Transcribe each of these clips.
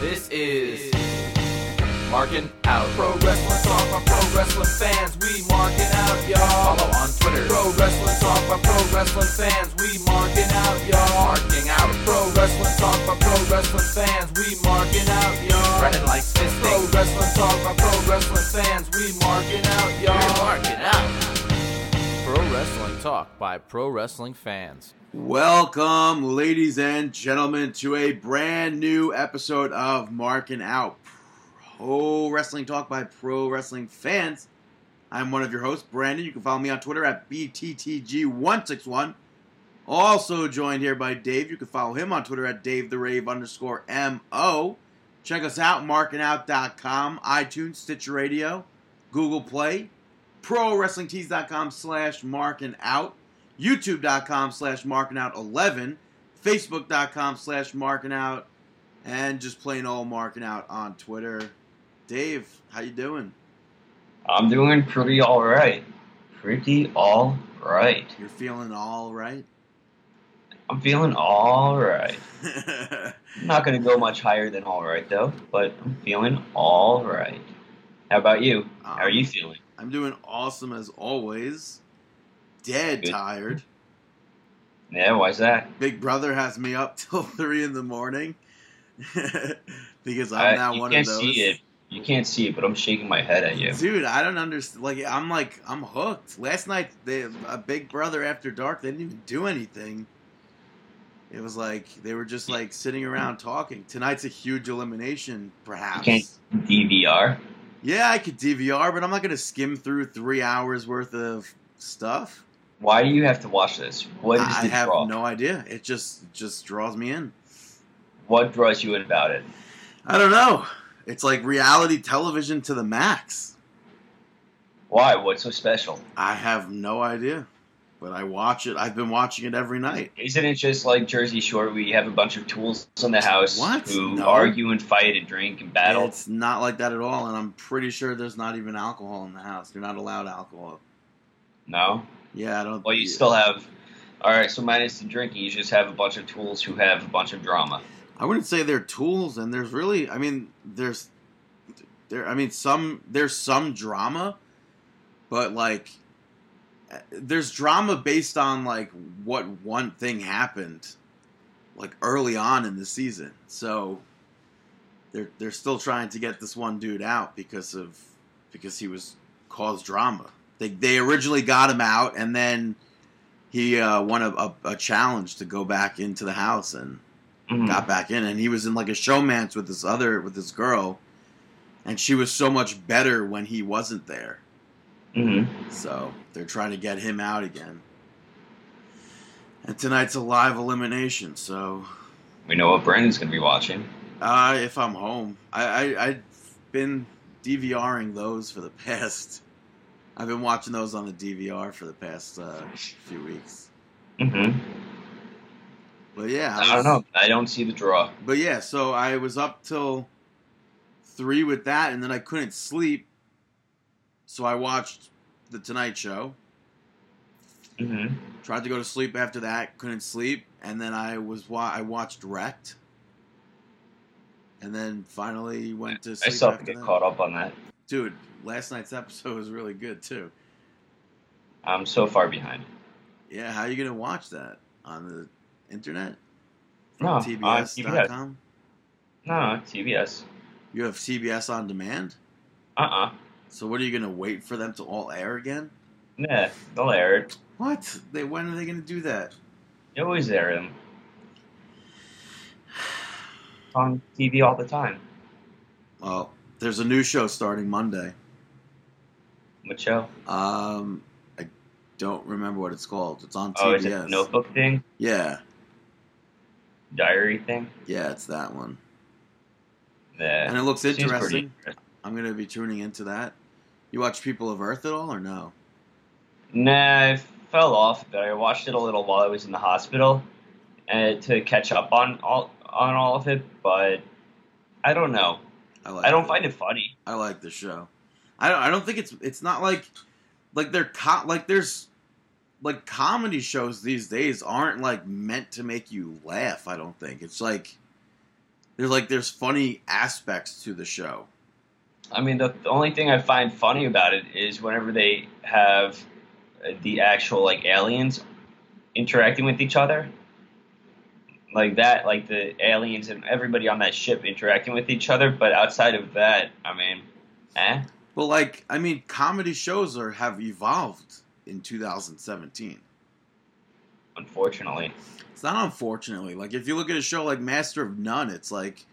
This is Marking Out. Pro Wrestling Talk by Pro Wrestling fans. We marking out, y'all. Follow on Twitter. Pro Wrestling Talk by Pro Wrestling fans. We marking out, y'all. Marking out. Pro Wrestling Talk by Pro Wrestling fans. We marking out, y'all. Running like fisting. Pro Wrestling Talk by Pro Wrestling fans. We marking out, y'all. We're marking out. Pro Wrestling Talk by Pro Wrestling fans. Welcome, ladies and gentlemen, to a brand new episode of Marking Out Pro Wrestling Talk by Pro Wrestling Fans. I'm one of your hosts, Brandon. You can follow me on Twitter at BTTG161. Also joined here by Dave. You can follow him on Twitter at Dave the Rave underscore MO. Check us out, markingout.com, iTunes, Stitcher Radio, Google Play, ProWrestlingTees.com slash marking out youtube.com slash marking out 11 facebook.com slash marking out and just plain old marking out on twitter dave how you doing I'm doing pretty all right. Pretty all right. you're feeling all right I'm feeling all right. I'm not going to go much higher than all right, though, but I'm feeling all right. How about you? How are you um, feeling? I'm doing awesome as always dead Good. tired Yeah, why's that? big brother has me up till three in the morning because i'm I- now one of those see it. You can't see it, but I'm shaking my head at you. Dude, I don't understand. Like, I'm like, I'm hooked. Last night, they, a Big Brother After Dark, they didn't even do anything. It was like they were just like sitting around talking. Tonight's a huge elimination, perhaps. You can't DVR. Yeah, I could DVR, but I'm not gonna skim through three hours worth of stuff. Why do you have to watch this? What is? I the have draw? no idea. It just just draws me in. What draws you in about it? I don't know. It's like reality television to the max. Why? What's so special? I have no idea, but I watch it. I've been watching it every night. Isn't it just like Jersey Shore We have a bunch of tools in the house What? who No. argue and fight and drink and battle? It's not like that at all, and I'm pretty sure there's not even alcohol in the house. You're not allowed alcohol. No? Yeah, I don't. Well, you still have. Alright, so minus the drinking, you just have a bunch of tools who have a bunch of drama. I wouldn't say they're tools, and there's really. I mean, there's. There. I mean, some. There's some drama, but like. There's drama based on like what one thing happened, like early on in the season. So. They're they're still trying to get this one dude out because of because he was caused drama. They they originally got him out, and then he uh, won a, a, a challenge to go back into the house and Mhm. got back in, and he was in like a showmance with this other with this girl, and she was so much better when he wasn't there. Mhm. So they're trying to get him out again. And tonight's a live elimination, so We know what Brandon's going to be watching. uh, if I'm home, I, I I've been DVRing those for the past. I've been watching those on the DVR for the past uh, few weeks. hmm But yeah, I don't know. I don't see the draw. But yeah, so I was up till three with that, and then I couldn't sleep, so I watched the Tonight Show. hmm Tried to go to sleep after that, couldn't sleep, and then I was wa- I watched Wrecked, and then finally went to I sleep still have to get that. caught up on that. Dude, last night's episode was really good too. I'm so far behind. Yeah, how are you gonna watch that on the internet? No, on TBS.com. No, no, TBS. You have TBS on demand. Uh-uh. So what are you gonna wait for them to all air again? Nah, they'll air it. What? They when are they gonna do that? They always air them. On TV all the time. Well, there's a new show starting Monday. What show? Um, I don't remember what it's called. It's on TBS. Oh, is it notebook thing? Yeah, Diary thing? yeah, it's that one, Yeah. and it looks interesting. interesting. I'm gonna be tuning into that. You watch People of Earth at all or no? Nah, I fell off, but I watched it a little while I was in the hospital and to catch up on all on all of it, but I don't know. I like. I don't it. find it funny. I like the show. I don't. I don't think it's. It's not like, like they're co- like there's, like comedy shows these days aren't like meant to make you laugh. I don't think it's like, there's like there's funny aspects to the show. I mean, the, the only thing I find funny about it is whenever they have the actual like aliens interacting with each other, like that, like the aliens and everybody on that ship interacting with each other. But outside of that, I mean, eh? Well, like I mean, comedy shows are have evolved in 2017. Unfortunately, It's not unfortunately. Like if you look at a show like Master of None, it's like,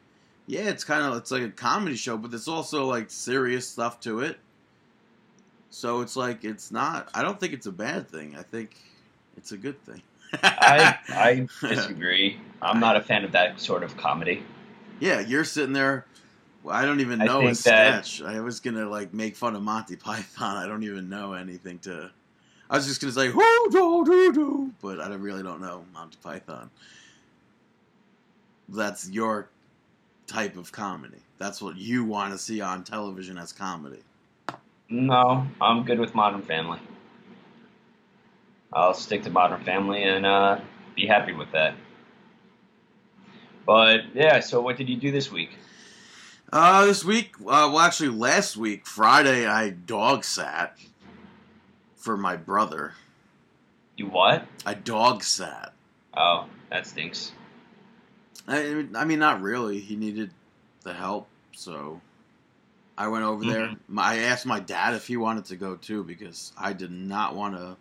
yeah, it's kind of it's like a comedy show, but there's also like serious stuff to it. So it's like it's not. I don't think it's a bad thing. I think it's a good thing. I I disagree. I'm not a fan of that sort of comedy. yeah, you're sitting there. well, I don't even know a think that- sketch. I was gonna like make fun of Monty Python. I don't even know anything to. I was just gonna say whoo do do do, but I really don't know Monty Python. That's your type of comedy. That's what you want to see on television as comedy. No, I'm good with Modern Family. I'll stick to Modern Family and uh, be happy with that. But yeah, so what did you do this week? Uh, this week, uh, well, actually, last week, Friday, I dog sat for my brother. You what? I dog sat. Oh, that stinks. I, I mean, not really. He needed the help, so I went over there. My, I asked my dad if he wanted to go too because I did not want to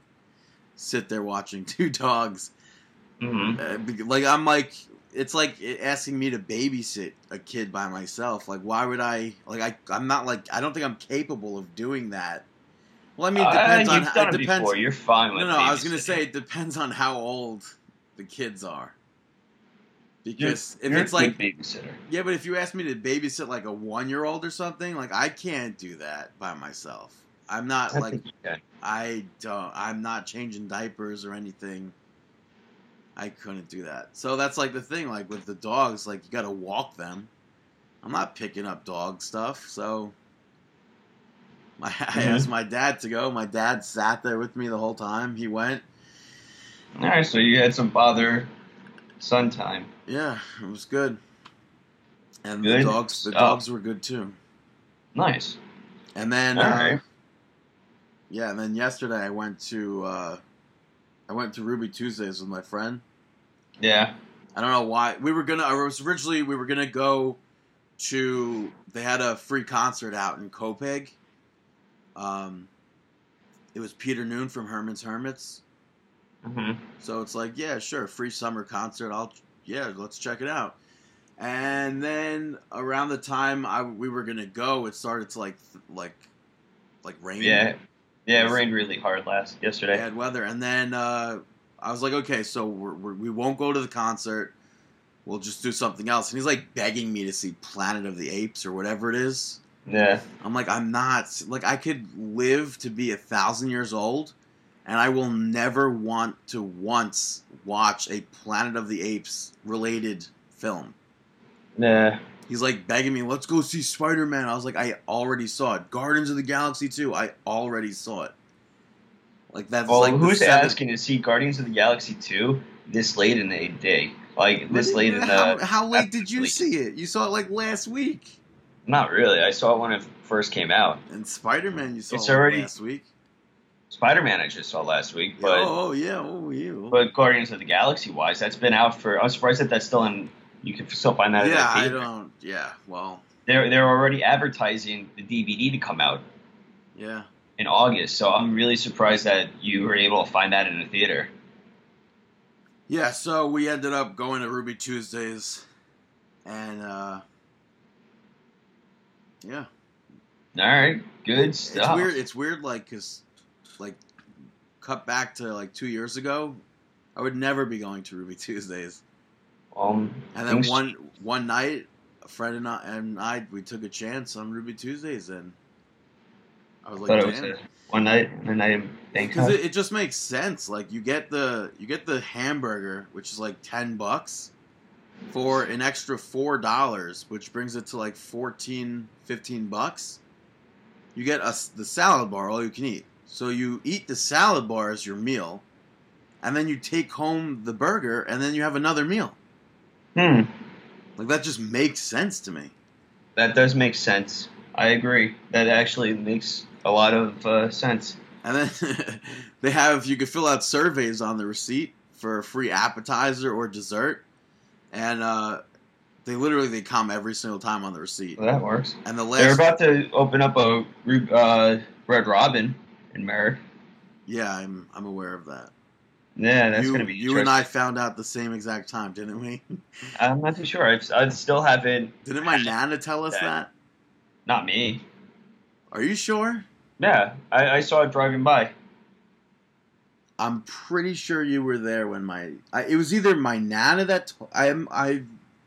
sit there watching two dogs. hmm Uh, like I'm like, it's like asking me to babysit a kid by myself. Like, why would I? Like, I I'm not like I don't think I'm capable of doing that. Well, I mean, it depends Uh, you've done it depends. before. You're fine with No, no, I was gonna say it depends on how old the kids are. You're, Because if you're it's like babysitter. yeah, but if you ask me to babysit like a one year old or something, like I can't do that by myself. I'm not I like think you can. I don't. I'm not changing diapers or anything. I couldn't do that. So that's like the thing. Like with the dogs, like you got to walk them. I'm not picking up dog stuff. So my, I Mhm. asked my dad to go. My dad sat there with me the whole time. He went. All right, so you had some father son time. Yeah, it was good. And Good the dogs, the stuff. dogs were good too. Nice. And then, uh, right. yeah, and then yesterday I went to, uh, I went to Ruby Tuesdays with my friend. Yeah. I don't know why we were gonna. I was originally we were gonna go to. They had a free concert out in Copiague. Um, it was Peter Noone from Herman's Hermits. Hmm So it's like, yeah, sure, free summer concert. I'll, yeah, let's check it out. And then around the time I we were gonna go, it started to like like like rain. Yeah. Yeah, it rained really hard last yesterday. bad weather. And then uh, I was like, okay, so we're, we're, we won't go to the concert. We'll just do something else. And he's like begging me to see Planet of the Apes or whatever it is. Yeah. I'm like, I'm not. Like, I could live to be a thousand years old, and I will never want to once watch a Planet of the Apes related film. Yeah. He's like begging me, let's go see Spider Man. I was like, I already saw it. Guardians of the Galaxy 2, I already saw it. Like, that's Well, like who's seventh- asking to see Guardians of the Galaxy 2 this late in the day? Like, this late in the. how, how late did you see it? You saw it like last week. Not really. I saw it when it first came out. And Spider Man, you saw It's it already- last week. Spider Man I just saw last week, but. oh, oh, yeah, oh yeah. But Guardians of the Galaxy wise, that's been out for. I'm surprised that that's still in. You can still find that. yeah, I don't. Yeah, well, They're they're already advertising the DVD to come out yeah. in August, so I'm really surprised that you were able to find that in a theater. Yeah, so we ended up going to Ruby Tuesdays, and uh, yeah, All right, good it's stuff. weird. It's weird, like, cause, like, cut back to like two years ago, I would never be going to Ruby Tuesdays. Um, And then one one night, a friend and I, and I we took a chance on Ruby Tuesdays, and I was I like, was a one night, a night in Because it, it just makes sense. Like you get the you get the hamburger, which is like ten bucks, for an extra four dollars, which brings it to like 14, 15 bucks. You get a the salad bar, all you can eat. So you eat the salad bar as your meal, and then you take home the burger, and then you have another meal. Hmm. Like that just makes sense to me. That does make sense. I agree. That actually makes a lot of uh, sense. And then they have you can fill out surveys on the receipt for a free appetizer or dessert, and uh, they literally they come every single time on the receipt. Well, that works. And the They're about to open up a uh, Red Robin Merrick. yeah, I'm I'm aware of that. Yeah, that's you, gonna be. you and I found out the same exact time, didn't we? I'm not too sure. I've, I still haven't. Didn't my nana tell us Yeah. that? Not me. Are you sure? Yeah, I, I saw it driving by. I'm pretty sure you were there when my. I, it was either my nana that to, I am.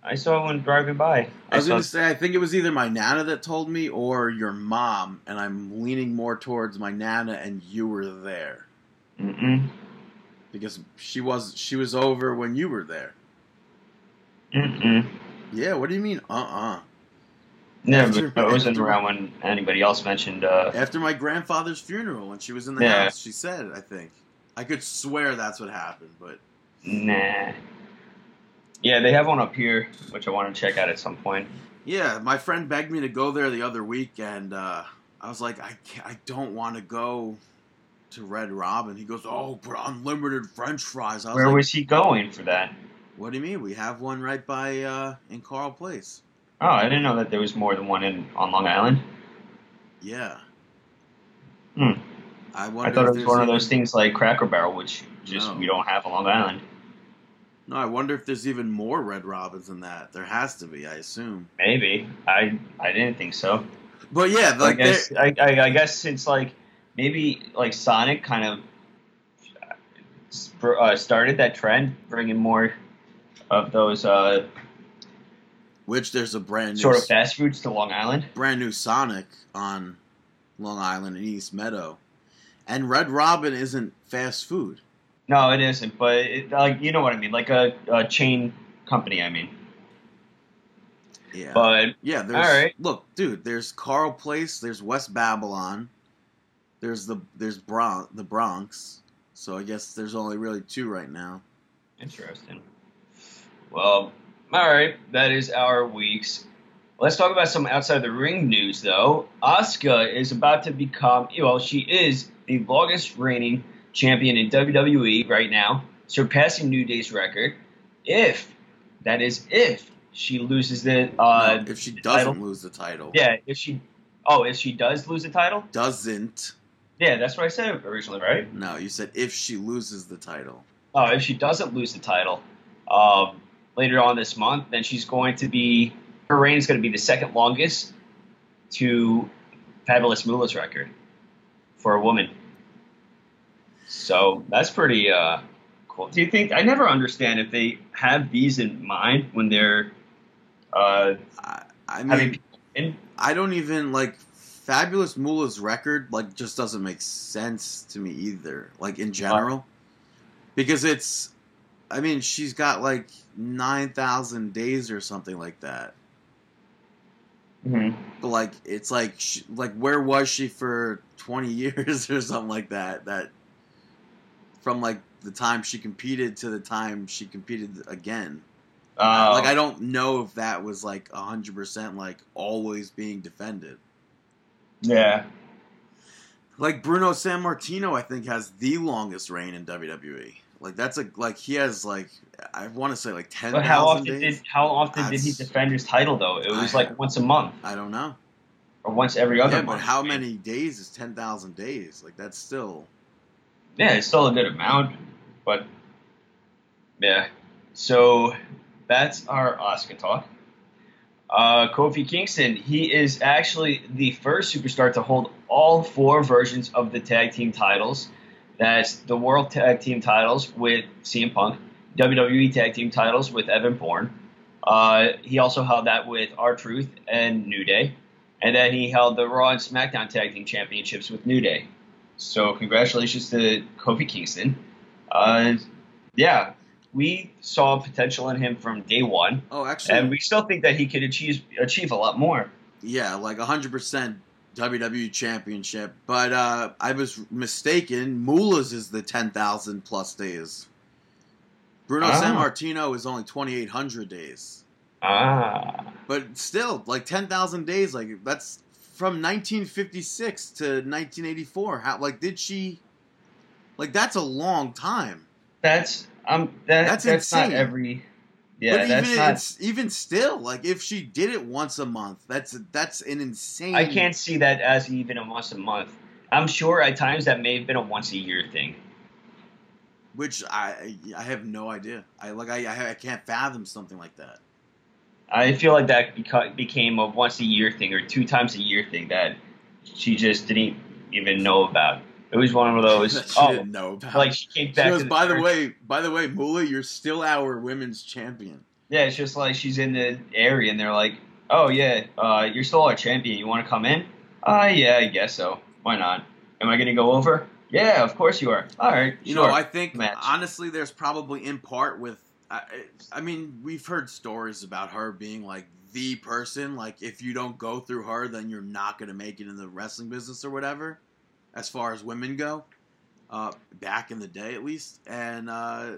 I. I saw one driving by. I was gonna say I think it was either my nana that told me or your mom, and I'm leaning more towards my nana, and you were there Mm-mm. because she was she was over when you were there. Mm-mm. Yeah. What do you mean? Uh uh Yeah, After- but I wasn't around when anybody else mentioned. Uh, After my grandfather's funeral, when she was in the Yeah. house, she said, I think. I could swear that's what happened, but nah. Yeah, they have one up here, which I want to check out at some point. yeah, my friend begged me to go there the other week, and uh, I was like, I I don't want to go to Red Robin. He goes, Oh, but unlimited French fries. I was Where like, was he going for that? What do you mean? We have one right by uh, in Carle Place. Oh, I didn't know that there was more than one in on Long Island. Yeah. Hmm. I I thought it was one of those things like Cracker Barrel, which just No. we don't have on Long Island. No, I wonder if there's even more Red Robins than that. There has to be, I assume. Maybe I I didn't think so. But yeah, I like guess there- I, I, I guess since like maybe like Sonic kind of uh, started that trend, bringing more of those uh, which there's a brand new sort of fast foods to Long Island. brand new Sonic on Long Island in East Meadow. And Red Robin isn't fast food. No, it isn't, but it, like you know what I mean, like a, a chain company. I mean, Yeah. but yeah, there's all right. look, dude, there's Carle Place, there's West Babylon, there's the there's Bron- the Bronx. So I guess there's only really two right now. Interesting. Well, all right, that is our weeks. Let's talk about some outside the ring news, though. Asuka is about to become, well, she is the longest reigning champion in WWE right now, surpassing New Day's record. If, that is, if she loses the, uh, No, if she doesn't title. lose the title. yeah, if she, oh, if she does lose the title, Doesn't. yeah, that's what I said originally, right? No, you said if she loses the title. Oh, if she doesn't lose the title um, later on this month, then she's going to be her reign is going to be the second longest to Fabulous Moolah's record for a woman. So that's pretty uh, cool. Do you think? I never understand if they have these in mind when they're uh, I, I having mean, people in. I don't even like Fabulous Moolah's record. Like, just doesn't make sense to me either. Like in general, because it's. I mean, she's got like nine thousand days or something like that. Mhm. But like, it's like, she, like, where was she for twenty years or something like that? That from like the time she competed to the time she competed again. Uh, like, I don't know if that was like hundred percent like always being defended. yeah. Like Bruno Sammartino, I think has the longest reign in WWE. Like that's a like he has like I want to say like ten But how often days. did how often did he defend his title though? It was I- like once a month I don't know. or once every other Yeah, month. but how many days is ten thousand days? Like that's still Yeah, it's still a good amount, but yeah. So that's our Asuka talk. Uh, Kofi Kingston, he is actually the first superstar to hold all four versions of the tag team titles. That's the World Tag Team titles with CM Punk, WWE Tag Team titles with Evan Bourne. Uh, he also held that with R Truth and New Day, and then he held the Raw and SmackDown Tag Team Championships with New Day. So congratulations to Kofi Kingston. Uh, yeah, we saw potential in him from day one, oh actually and we still think that he could achieve achieve a lot more. yeah like hundred percent WWE Championship. But uh I was mistaken. Moolah's is the ten thousand plus days. Bruno Ah. Sammartino is only twenty eight hundred days. Ah. But still, like ten thousand days, like that's from 1956 to 1984. How like did she? Like that's a long time. That's um that, That's that's, not insane. every yeah, but that's even not it's, even still, like if she did it once a month, that's that's an insane. I can't see that as even a once a month. I'm sure at times that may have been a once a year thing. Which I I have no idea. I like I, I can't fathom something like that. I feel like that beca- became a once a year thing or two times a year thing that she just didn't even know about. It was one of those. she oh, didn't know about. like she came she back. goes, to by the church." way, by the way, Moolah, you're still our women's champion. Yeah, it's just like she's in the area and they're like, "Oh yeah, uh, you're still our champion. You want to come in?" Uh, yeah, I guess so. Why not? Am I gonna go over? Yeah, of course you are. All right, You sure. know, I think Match. honestly, there's probably in part with. I, I mean, we've heard stories about her being like the person. Like, if you don't go through her, then you're not going to make it in the wrestling business or whatever. As far as women go, uh, back in the day at least, and uh,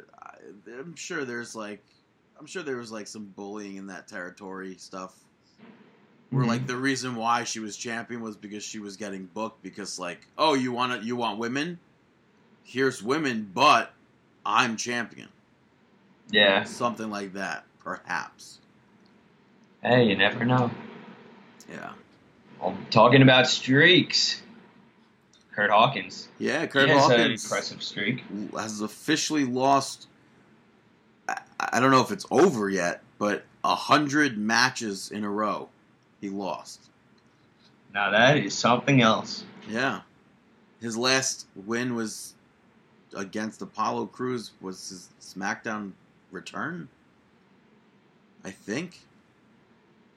I'm sure there's like, I'm sure there was like some bullying in that territory stuff. Where Mhm. like the reason why she was champion was because she was getting booked because like, oh, you want to, you want women? Here's women, but I'm champion. Yeah. Something like that, perhaps. Hey, you never know. Yeah. Well, talking about streaks, Kurt Hawkins. Yeah, Kurt he has an Hawkins impressive streak. has officially lost. I, I don't know if it's over yet, but a hundred matches in a row, he lost. Now that is something else. Yeah, his last win was against Apollo Crews. Was his SmackDown return? I think,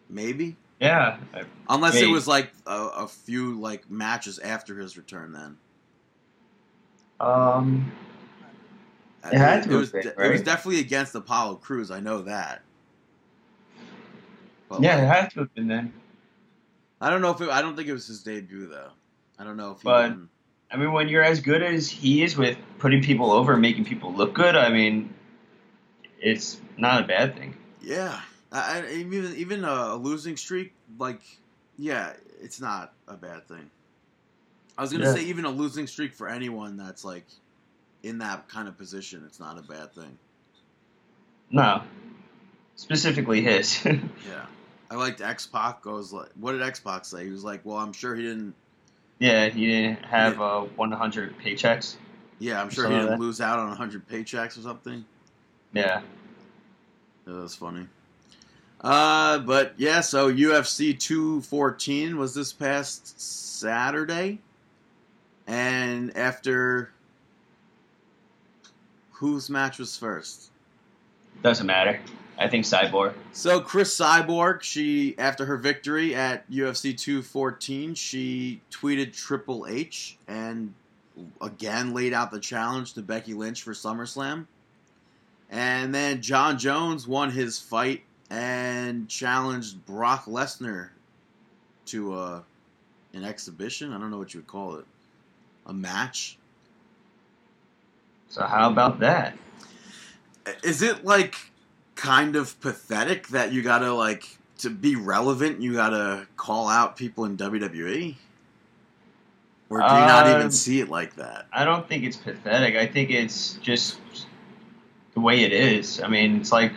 maybe. Yeah. I- Unless it was like a, a few like matches after his return. Then Um. It had to it was. de- It was definitely against Apollo Crews. I know that. But, Yeah, like, it had to have been then. I don't know if it, I don't think it was his debut though. I don't know if he But- won. I mean, when you're as good as he is with putting people over and making people look good, I mean, it's not a bad thing. Yeah, I, I, even even a losing streak, like yeah, it's not a bad thing. I was gonna Yeah. say even a losing streak for anyone that's like in that kind of position, it's not a bad thing. No. Specifically his. Yeah, I liked X Pac goes like, what did X Pac say? He was like, well, I'm sure he didn't. yeah, he didn't have uh, 100 paychecks. Yeah, I'm sure he didn't that. lose out on 100 paychecks or something. Yeah. That was funny. Uh, but yeah, so UFC 214 was this past Saturday. And after. Whose match was first? Doesn't matter. I think Cyborg. So Cris Cyborg, she after her victory at UFC 214, she tweeted Triple H and again laid out the challenge to Becky Lynch for SummerSlam. And then Jon Jones won his fight and challenged Brock Lesnar to uh, an exhibition. I don't know what you would call it. A match. So how about that? Is it like kind of pathetic that you gotta like to be relevant? You gotta call out people in WWE, or do you not even Um, see it like that? I don't think it's pathetic. I think it's just the way it is. I mean, it's like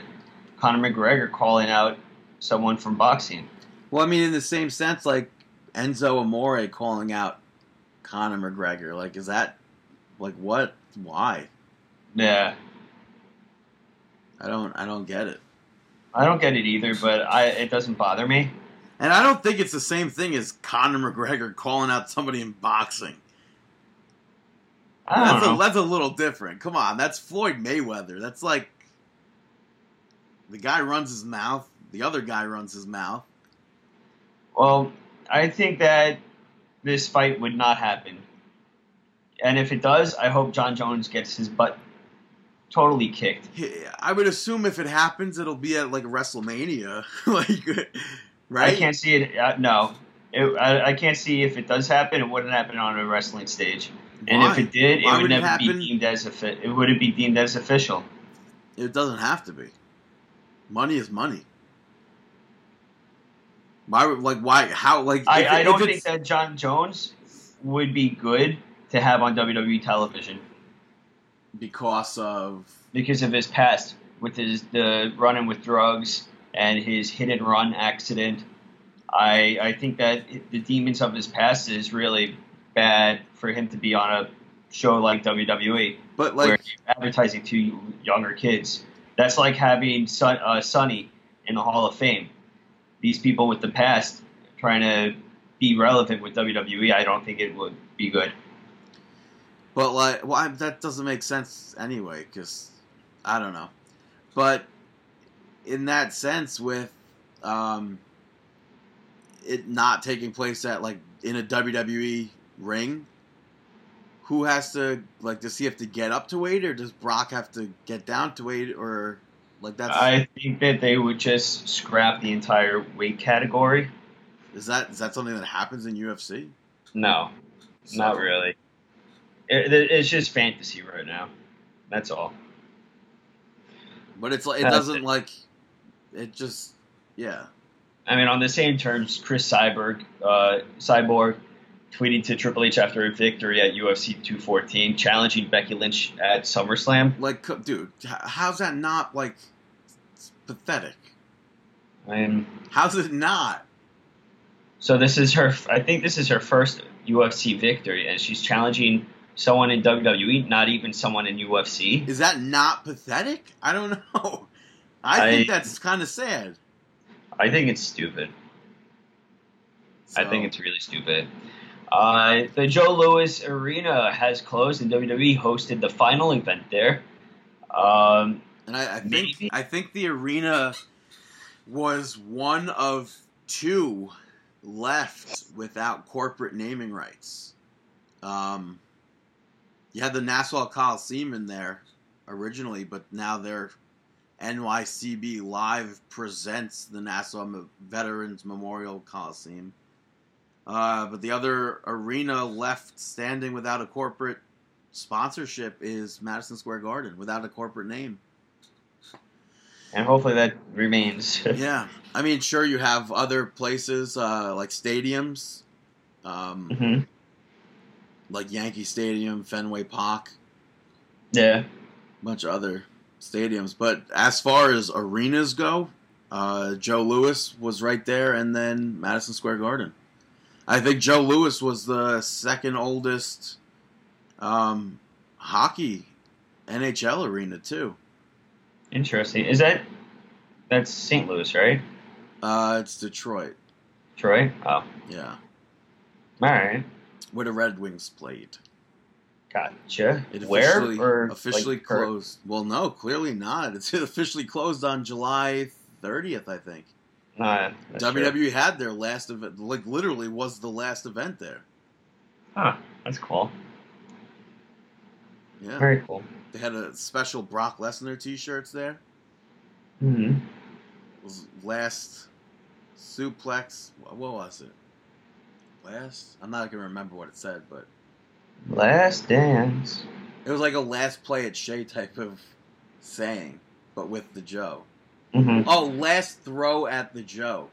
Conor McGregor calling out someone from boxing. Well, I mean, in the same sense, like Enzo Amore calling out Conor McGregor, like is that like what? Why? Yeah. I don't. I don't get it. I don't get it either, but I it doesn't bother me. And I don't think it's the same thing as Conor McGregor calling out somebody in boxing. That's a, that's a little different. Come on, that's Floyd Mayweather. That's like the guy runs his mouth, the other guy runs his mouth. Well, I think that this fight would not happen. And if it does, I hope Jon Jones gets his butt totally kicked. I would assume if it happens, it'll be at like WrestleMania, like right? I can't see it. Uh, no, it, I, I can't see if it does happen. It wouldn't happen on a wrestling stage. And Why? if it did, Why it would would it never happen? be deemed as offi- It wouldn't be deemed as official. It doesn't have to be. Money is money. Why? would- Like why? How? Like I, if- I don't think that Jon Jones would be good to have on WWE television because of because of his past with his the running with drugs and his hit and run accident. I I think that the demons of his past is really bad for him to be on a show like WWE but where like advertising to younger kids. That's like having uh, Sunny in the Hall of Fame. These people with the past trying to be relevant with WWE, I don't think it would be good. But like, well, I, that doesn't make sense anyway, because I don't know. But in that sense, with um, it not taking place at like in a WWE ring, who has to like does he have to get up to weight, or does Brock have to get down to weight, or like that's I think that they would just scrap the entire weight category. is that is that something that happens in UFC? No, So- not really. It, it- it's just fantasy right now. That's all. But it's like it That's doesn't it. like it just yeah. I mean, on the same terms, Cris Cyborg, uh, Cyborg tweeted to Triple H after a victory at UFC 214, challenging Becky Lynch at SummerSlam. Like, dude, how's that not like pathetic? I mean, How's it not? so this is her. I think this is her first UFC victory, and she's challenging someone in WWE, not even someone in UFC. Is that not pathetic? I don't know. I, think that's kind of sad. I think it's stupid. I think it's really stupid. Uh, the Joe Louis Arena has closed, and WWE hosted the final event there. Um, and I, I think maybe- I think the arena was one of two left without corporate naming rights. Um, you had the Nassau Coliseum in there originally, but now they're NYCB Live presents the Nassau Veterans Memorial Coliseum. Uh, but the other arena left standing without a corporate sponsorship is Madison Square Garden without a corporate name. and hopefully that remains. yeah, I mean, sure, you have other places uh, like stadiums, um, hmm like Yankee Stadium, Fenway Park, Yeah. a bunch of other stadiums. But as far as arenas go, uh, Joe Louis was right there, and then Madison Square Garden. I think Joe Louis was the second oldest um, hockey NHL arena too. Interesting. Is that that's St. Louis, right? Uh, it's Detroit. Troy. Oh, Yeah, all right. where the Red Wings played. Gotcha. It Where officially, or officially like, closed. Well, no, clearly not. It's officially closed on July 30th, I think. Nah, that's true. WWE had their last event, like literally was the last event there. Huh. That's cool. Yeah, Very cool. they had a special Brock Lesnar T-shirts there. hmm was last suplex. What what was it? Last? I'm not gonna remember what it said, but Last dance. it was like a last play at Shea type of saying, but with the Joe. Hmm Oh, last throw at the Joe.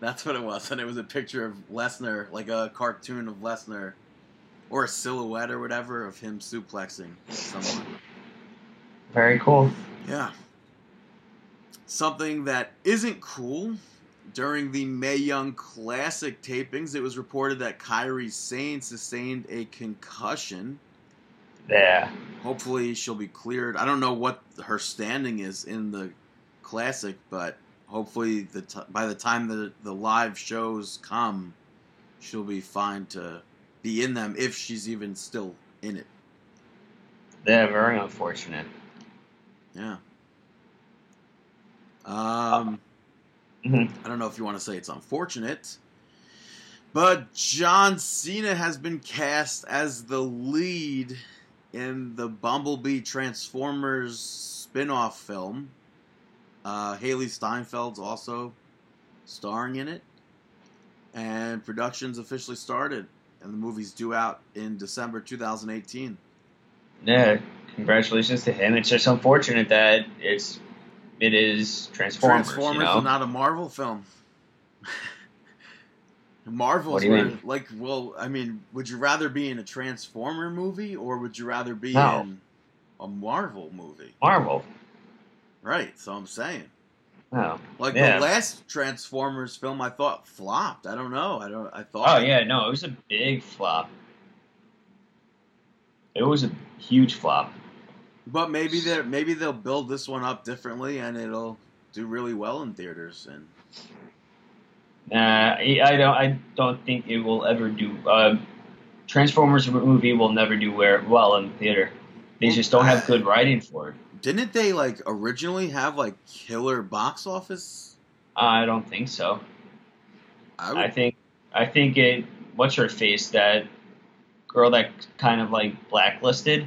That's what it was, and it was a picture of Lesnar, like a cartoon of Lesnar, or a silhouette or whatever of him suplexing someone. Very cool. Yeah. Something that isn't cool. During the May Young Classic tapings, it was reported that Kairi Sane sustained a concussion. Yeah. Hopefully, she'll be cleared. I don't know what her standing is in the Classic, but hopefully, the t- by the time the the live shows come, she'll be fine to be in them if she's even still in it. Yeah. Very unfortunate. Yeah. Um. Mhm. I don't know if you want to say it's unfortunate, but John Cena has been cast as the lead in the Bumblebee Transformers spin-off film. Uh, Hailee Steinfeld's also starring in it, and production's officially started, and the movie's due out in December 2018. Yeah. Congratulations to him. It's just unfortunate that it's it is Transformers. Transformers you know? is not a Marvel film. Marvel's What do you were- like, well, I mean, would you rather be in a Transformer movie or would you rather be No. in a Marvel movie? Marvel. Right. So I'm saying, Oh. like Yeah. the last Transformers film, I thought flopped. I don't know. I don't. I thought. Oh yeah, no, it was a big flop. It was a huge flop. But maybe they maybe they'll build this one up differently and it'll do really well in theaters. And Nah, I I don't. I don't think it will ever do. Uh, Transformers movie will never do well in theater. They just don't have good writing for it. didn't they like originally have like killer box office? I don't think so. I I think I think it. What's her face? That girl that kind of like blacklisted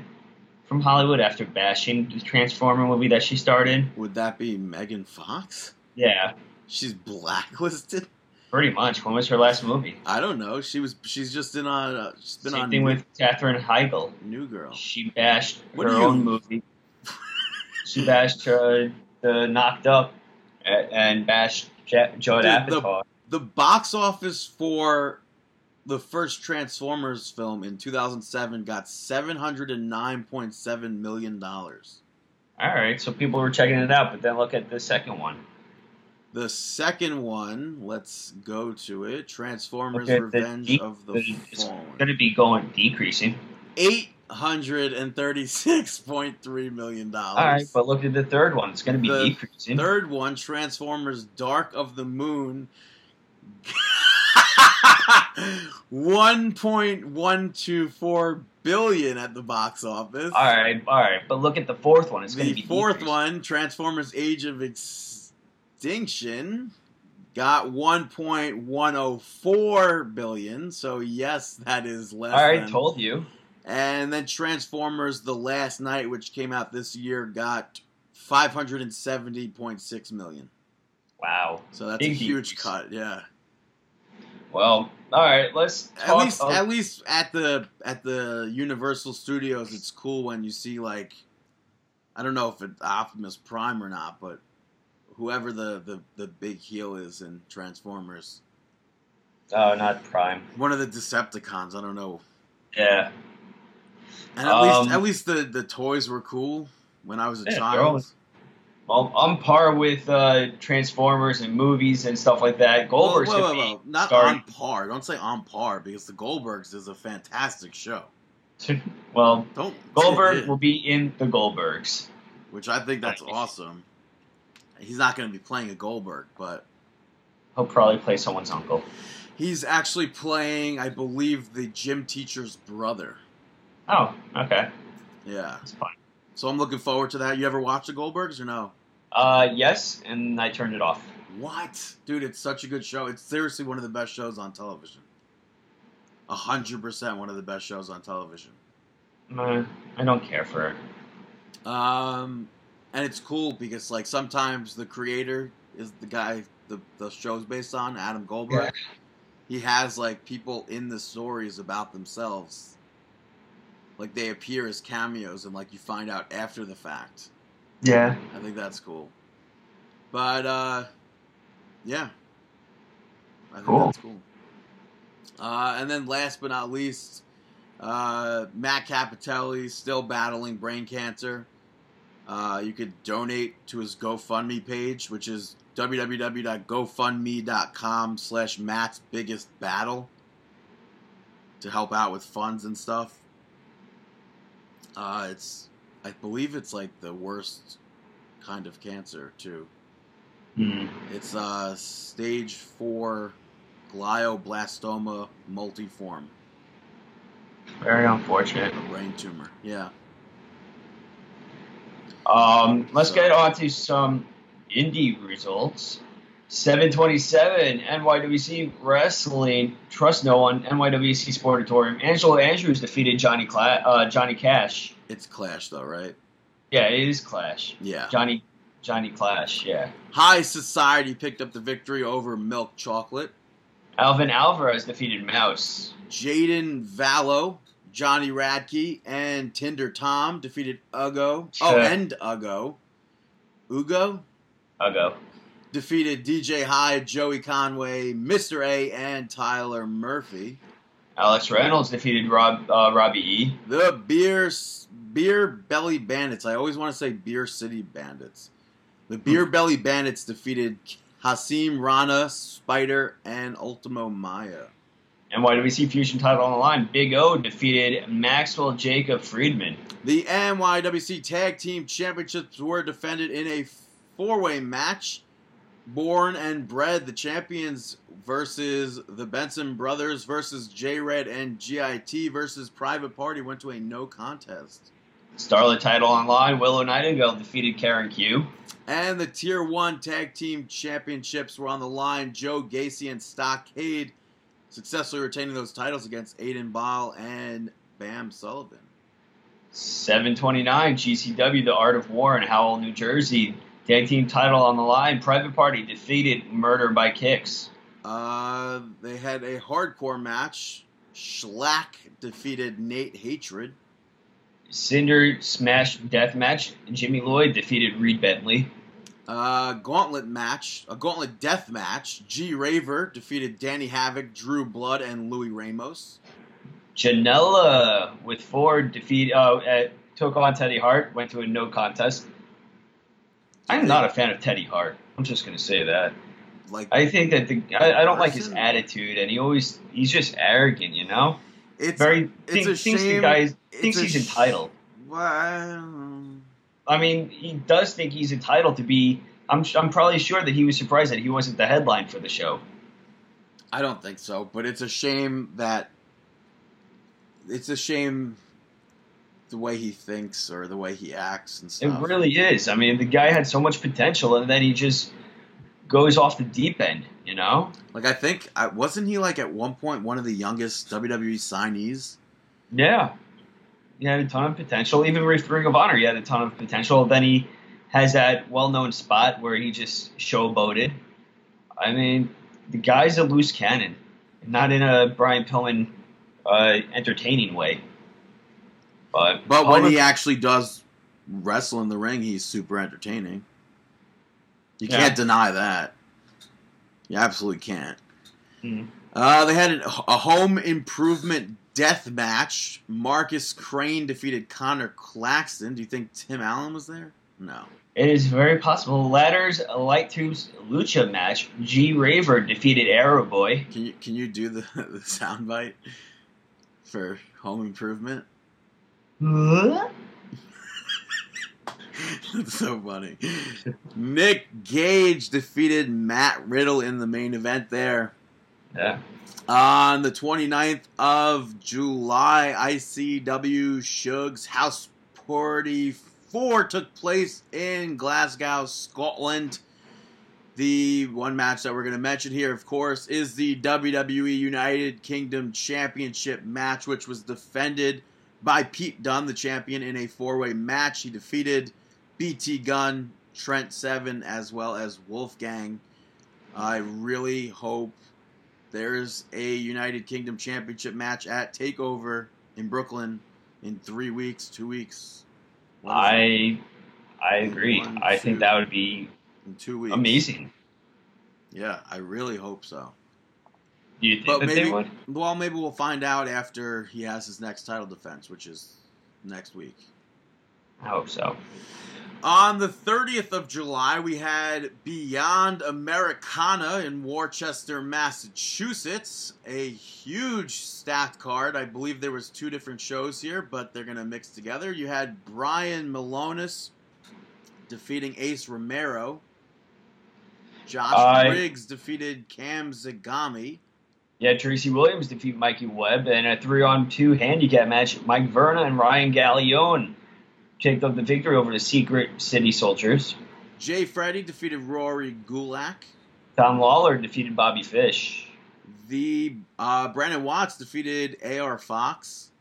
from Hollywood after bashing the Transformer movie that she started. would that be Megan Fox? Yeah, She's blacklisted. Pretty much. When was her last movie? I don't know. She was. She's just in on. Uh, she's been Same on thing with Katherine Heigl. New Girl. She bashed What her you- own movie. she bashed her the Knocked Up and bashed Ja- Judd Dude, the- The box office for the first Transformers film in 2007 got 709.7 million dollars. All right, so people were checking it out, but then look at the second one. The second one, let's go to it. Transformers: Okay, Revenge de- of the the- it's Fallen. Going to be going decreasing. Eight hundred and thirty-six point three million dollars. All right, but look at the third one. It's going to be The decreasing. Third one, Transformers: Dark of the Moon. One point one two four billion at the box office. All right, all right, but look at the fourth one. It's going to the be fourth decreasing. one, Transformers: Age of Extinction, got one point one oh four billion. So yes, that is less. All right, than- told you. And then Transformers: The Last Knight, which came out this year, got five hundred and seventy point six million. Wow. So that's Big a huge decrease. cut. Yeah. Well, all right. Let's At least, of- at least at the at the Universal Studios, it's cool when you see like, I don't know if it's Optimus Prime or not, but whoever the the, the big heel is in Transformers, oh, not Prime. one of the Decepticons. I don't know. Yeah. And at least Um, at least the the toys were cool when I was a Yeah, child. Well, I'm par with uh, Transformers and movies and stuff like that. Goldberg's whoa, whoa. Not on par. Don't say on par because the Goldbergs is a fantastic show. Well, Don't Goldberg will be in the Goldbergs. which I think that's awesome. He's not going to be playing a Goldberg, but He'll probably play someone's uncle. he's actually playing, I believe, the gym teacher's brother. Oh, okay, Yeah. that's fine. So I'm looking forward to that. You ever watch the Goldbergs or no? Uh, yes, and I turned it off. What? Dude, it's such a good show. It's seriously one of the best shows on television. A hundred percent one of the best shows on television. Uh, I don't care for it. Um, and it's cool because like sometimes the creator is the guy the the show's based on, Adam Goldberg. He has like people in the stories about themselves. Like they appear as cameos and like you find out after the fact. Yeah. I think that's cool. But uh yeah. I think Cool. that's cool. Uh, and then last but not least, uh, Matt Cappotelli still battling brain cancer. Uh, you could donate to his GoFundMe page, which is www.gofundme.com slash Matt's biggest battle to help out with funds and stuff. Uh, it's, I believe it's like the worst kind of cancer too. Hmm. It's uh, stage four glioblastoma multiforme, Very unfortunate. a brain tumor. Yeah. Um, let's get on to some indie results. 727 NYWC Wrestling. Trust no one. NYWC Sportatorium. Angelo Andrews defeated Johnny Cla- uh, Johnny Cash. It's Clash though, right? Yeah, it is Clash. Yeah. Johnny Johnny Clash. Yeah. High Society picked up the victory over Milk Chocolate. Alvin Alvarez defeated Mouse. Jaden Vallow, Johnny Radke, and Tinder Tom defeated Ugo. Oh, and Ugo. Ugo? I'll defeated DJ Hyde, Joey Conway, Mr. A, and Tyler Murphy. Alex Reynolds defeated Rob uh, Robbie E. The Beer Beer Belly Bandits. I always want to say Beer City Bandits. The Beer Belly Bandits defeated Hasim Rana, Spider, and Ultimo Maya. NYWC Fusion title on the line. Big O defeated Maxwell Jacob Friedman. The NYWC Tag Team Championships were defended in a four-way match. Born and Bred, the champions versus the Benson brothers versus J Red and GIT versus Private Party went to a no contest. Starlet title on line. Willow Nightingale defeated Karen Q. And the Tier 1 Tag Team Championships were on the line. Joe Gacy and Stockade successfully retaining those titles against Aiden Ball and Bam Sullivan. 729 GCW, The Art of War in Howell, New Jersey. Tag team title on the line. Private Party defeated Murder by Kicks. Uh, they had a hardcore match. Shlak defeated Nate Hatred. Cinder Smash Death Match. Jimmy Lloyd defeated Reed Bentley. Uh, gauntlet match, a gauntlet death match. G Raver defeated Danny Havoc, Drew Blood, and Louis Ramos. Janela with Ford defeat uh, at, took on Teddy Hart. Went to a no contest. I'm not a fan of Teddy Hart. I'm just gonna say that. Like I think that the I, I don't like his attitude, and he always he's just arrogant. You know, it's very it's think, a thinks the shame- guy thinks he's sh- entitled. Well, I mean, he does think he's entitled to be. I'm I'm probably sure that he was surprised that he wasn't the headline for the show. I don't think so, but it's a shame that it's a shame the way he thinks or the way he acts and stuff. It really is. I mean, the guy had so much potential, and then he just goes off the deep end. You know? like I think wasn't he like at one point one of the youngest WWE signees? Yeah. He had a ton of potential. Even with Ring of Honor, he had a ton of potential. Then he has that well-known spot where he just showboated. I mean, the guy's a loose cannon, not in a Brian Pillman uh, entertaining way. But But when all he actually does wrestle in the ring, he's super entertaining. You Yeah. can't deny that. You absolutely can't. Mhm. Uh, they had a home improvement death match. Marcus Crane defeated Connor Claxton. Do you think Tim Allen was there? No. It is very possible. Ladders Light Tubes Lucha match. G Raver defeated Arrow Boy. Can you can you do the the soundbite for home improvement? That's so funny. Nick Gage defeated Matt Riddle in the main event there. Yeah. On the 29th of July, ICW Shug's House Party 4 took place in Glasgow, Scotland. The one match that we're going to mention here, of course, is the WWE United Kingdom Championship match, which was defended by Pete Dunne, the champion, in a four way match. He defeated BT Gunn, Trent Seven, as well as Wolfgang. I really hope there's a United Kingdom Championship match at Takeover in Brooklyn in three weeks, two weeks. What is it? I I agree. One, I think that would be in two weeks. amazing. Yeah, I really hope so. Do you think But that maybe, they would? well, maybe we'll find out after he has his next title defense, which is next week. I hope so. On the 30th of July, we had Beyond Americana in Worcester, Massachusetts. A huge stacked card. I believe there was two different shows here, but they're going to mix together. You had Brian Milonas defeating Ace Romero. Josh I- Briggs defeated Cam Zagami. Yeah, Tracy Williams defeat Mikey Webb in a three-on-two handicap match. Mike Verna and Ryan Galeone picked up the victory over the Secret City Soldiers. Jay Freddy defeated Rory Gulak. Tom Lawlor defeated Bobby Fish. The uh, Brandon Watts defeated AR Fox.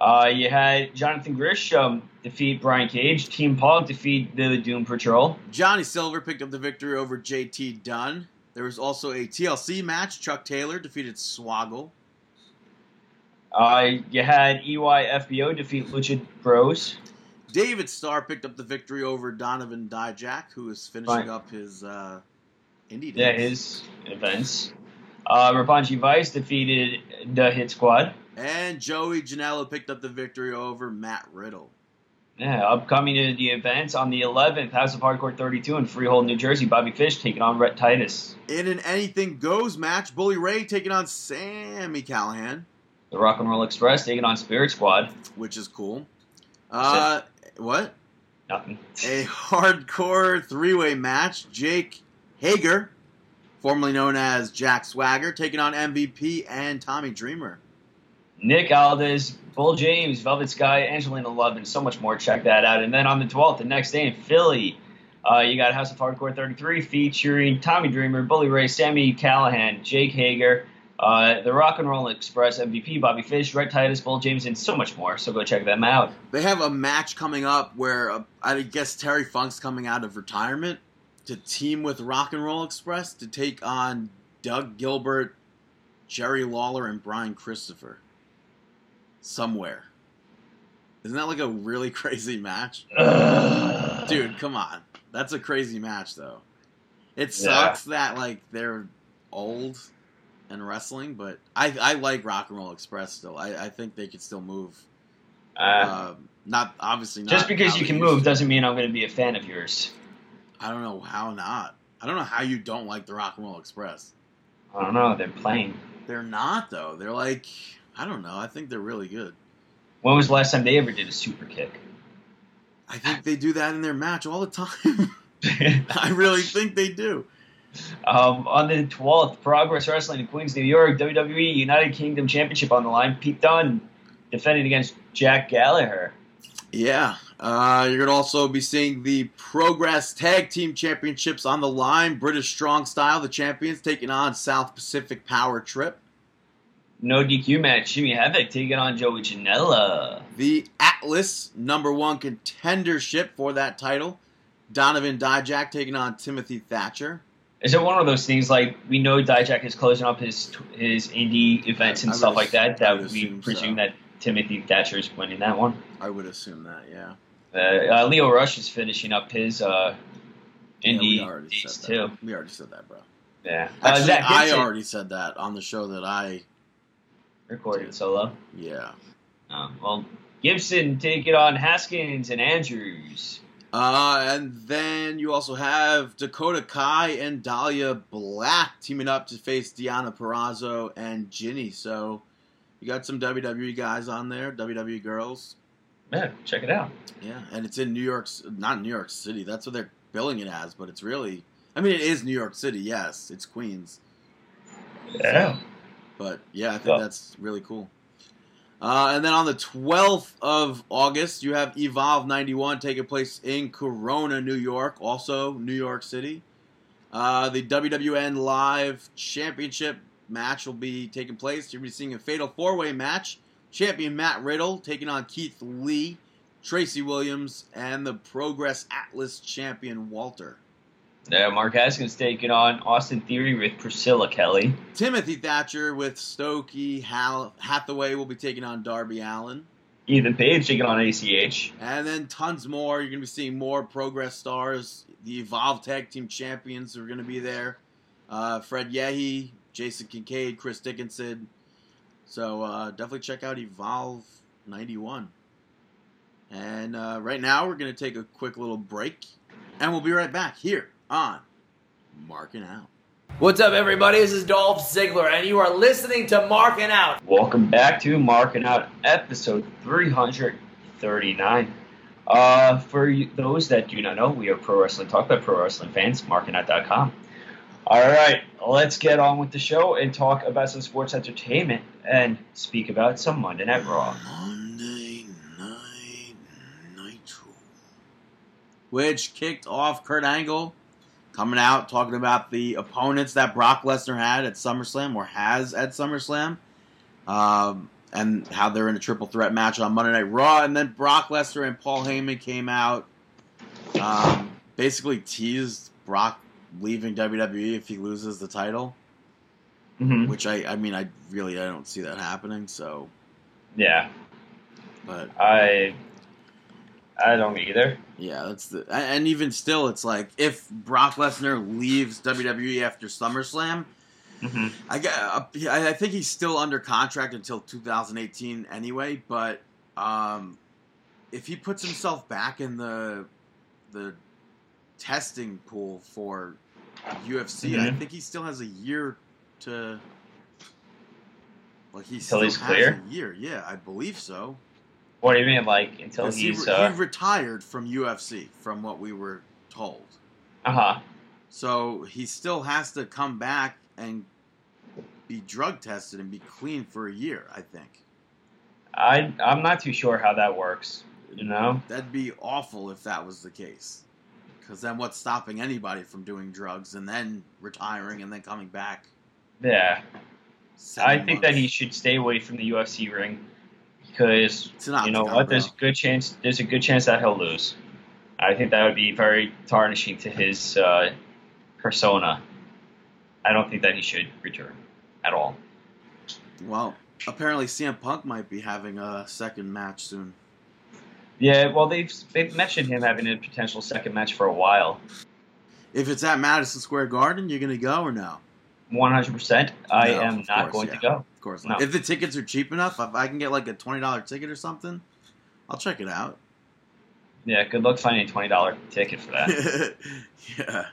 Uh, you had Jonathan Gresham defeat Brian Cage. Team Pog defeat the Doom Patrol. Johnny Silver picked up the victory over JT Dunn. There was also a TLC match. Chuck Taylor defeated Swoggle. Uh, you had EYFBO defeat Lucha Bros. David Starr picked up the victory over Donovan Dijak, who is finishing Right. up his uh, Indie Yeah, days. his events. Uh, Rapunji Vice defeated the Hit Squad. And Joey Janela picked up the victory over Matt Riddle. Yeah, upcoming to the events on the 11th, House of Hardcore 32 in Freehold, New Jersey. Bobby Fish taking on Rhett Titus. In an anything goes match, Bully Ray taking on Sami Callihan, The Rock and Roll Express taking on Spirit Squad. which is cool. Uh, what? Nothing. A hardcore three way match. Jake Hager, formerly known as Jack Swagger, taking on MVP and Tommy Dreamer. Nick Aldis, Bull James, Velvet Sky, Angelina Love, and so much more. Check that out. And then on the 12th, the next day in Philly, uh, you got House of Hardcore 33 featuring Tommy Dreamer, Bully Ray, Sami Callihan, Jake Hager, uh, the Rock and Roll Express MVP, Bobby Fish, Rhett Titus, Bull James, and so much more. So go check them out. They have a match coming up where uh, I guess Terry Funk's coming out of retirement to team with Rock and Roll Express to take on Doug Gilbert, Jerry Lawler, and Brian Christopher. Somewhere. Isn't that like a really crazy match? Dude, come on. That's a crazy match, though. It Yeah. sucks that like they're old and wrestling, but I I like Rock and Roll Express still. I, I think they could still move. Uh, Um, not obviously not. just because you can move doesn't mean I'm going to be a fan of yours. I don't know how not. I don't know how you don't like the Rock and Roll Express. I don't know. They're playing. They're not though. They're like I don't know. I think they're really good. When was the last time they ever did a super kick? I think they do that in their match all the time. I really think they do. Um, on the 12th, Progress Wrestling in Queens, New York, WWE United Kingdom Championship on the line. Pete Dunne defending against Jack Gallagher. Yeah. Uh, you're going to also be seeing the Progress Tag Team Championships on the line. British Strong Style, the champions, taking on South Pacific Power Trip. No DQ match. Jimmy Havoc taking on Joey Janela. The Atlas number one contendership for that title. Donovan Dijak taking on Timothy Thatcher. Is it one of those things like we know Dijak is closing up his his indie events and I stuff like that? That we presume so. that Timothy Thatcher is winning that one. I would assume that, yeah. Uh, uh, Leo Rush is finishing up his uh, yeah indie already dates too. We already said that, bro. Yeah. Uh, Actually, Zach I already said that on the show that I, recorded solo. yeah. Um, well, Gibson taking on Haskins and Andrews. Uh, and then you also have Dakota Kai and Dahlia Black teaming up to face Deonna Purrazzo and Jinny. So you got some WWE guys on there, WWE girls. Yeah, check it out. Yeah, and it's in New York, not New York City. That's what they're billing it as, but it's really, I mean, it is New York City. Yes, it's Queens. Yeah. But yeah, I think Yeah. that's really cool. Uh, and then on the 12th of August, you have Evolve 91 taking place in Corona, New York, also New York City. Uh, the WWN Live Championship match will be taking place. You'll be seeing a fatal four way match. Champion Matt Riddle taking on Keith Lee, Tracy Williams, and the Progress Atlas champion Walter. Yeah, Mark Haskins taking on Austin Theory with Priscilla Kelly. Timothy Thatcher with Stokely Hal- Hathaway will be taking on Darby Allin. Ethan Page taking on ACH. And then tons more. You're going to be seeing more Progress stars. The Evolve Tag Team Champions are going to be there. Uh, Fred Yehi, Jason Kincaid, Chris Dickinson. So uh, definitely check out Evolve 91. And uh, right now we're going to take a quick little break. And we'll be right back here on Marking Out. What's up, everybody? This is Dolph Ziggler, and you are listening to Marking Out. Welcome back to Marking Out episode 339. Uh, for you, those that do not know, we are Pro Wrestling Talk by Pro Wrestling fans, markingout.com. All right, let's get on with the show and talk about some sports entertainment and speak about some Monday Night Raw. Monday Night Nitro. Which kicked off Kurt Angle coming out talking about the opponents that Brock Lesnar had at SummerSlam or has at SummerSlam. Um, and how they're in a triple threat match on Monday Night Raw. And then Brock Lesnar and Paul Heyman came out, um, basically teased Brock leaving WWE if he loses the title. Mm-hmm. Which I, I mean, I really I don't see that happening. So, Yeah, but I I don't either. Yeah, that's the and even still, it's like if Brock Lesnar leaves WWE after SummerSlam, hmm I get, uh, I I think he's still under contract until 2018 anyway. But um, if he puts himself back in the the testing pool for UFC, I Mhm. think he still has a year to. Like he Till still he's has clear? a year. Yeah, I believe so. What do you mean, like until he, he's re- uh he retired from UFC, from what we were told. Uh huh? So he still has to come back and be drug tested and be clean for a year. I think I I'm not too sure how that works. You know? that'd be awful if that was the case. Because then what's stopping anybody from doing drugs and then retiring and then coming back? Yeah. I think that he should stay away from the UFC ring because you know what? There's a good chance. There's a good chance that he'll lose. I think that would be very tarnishing to his uh, persona. I don't think that he should return at all. Well, apparently CM Punk might be having a second match soon. Yeah, well, they've they've mentioned him having a potential second match for a while. If it's at Madison Square Garden, you're gonna go or no? One hundred percent. I No, am not course, going yeah. to go. No. If the tickets are cheap enough, if I can get like a twenty dollar ticket or something, I'll check it out. Yeah, good luck finding a twenty dollar ticket for that. yeah.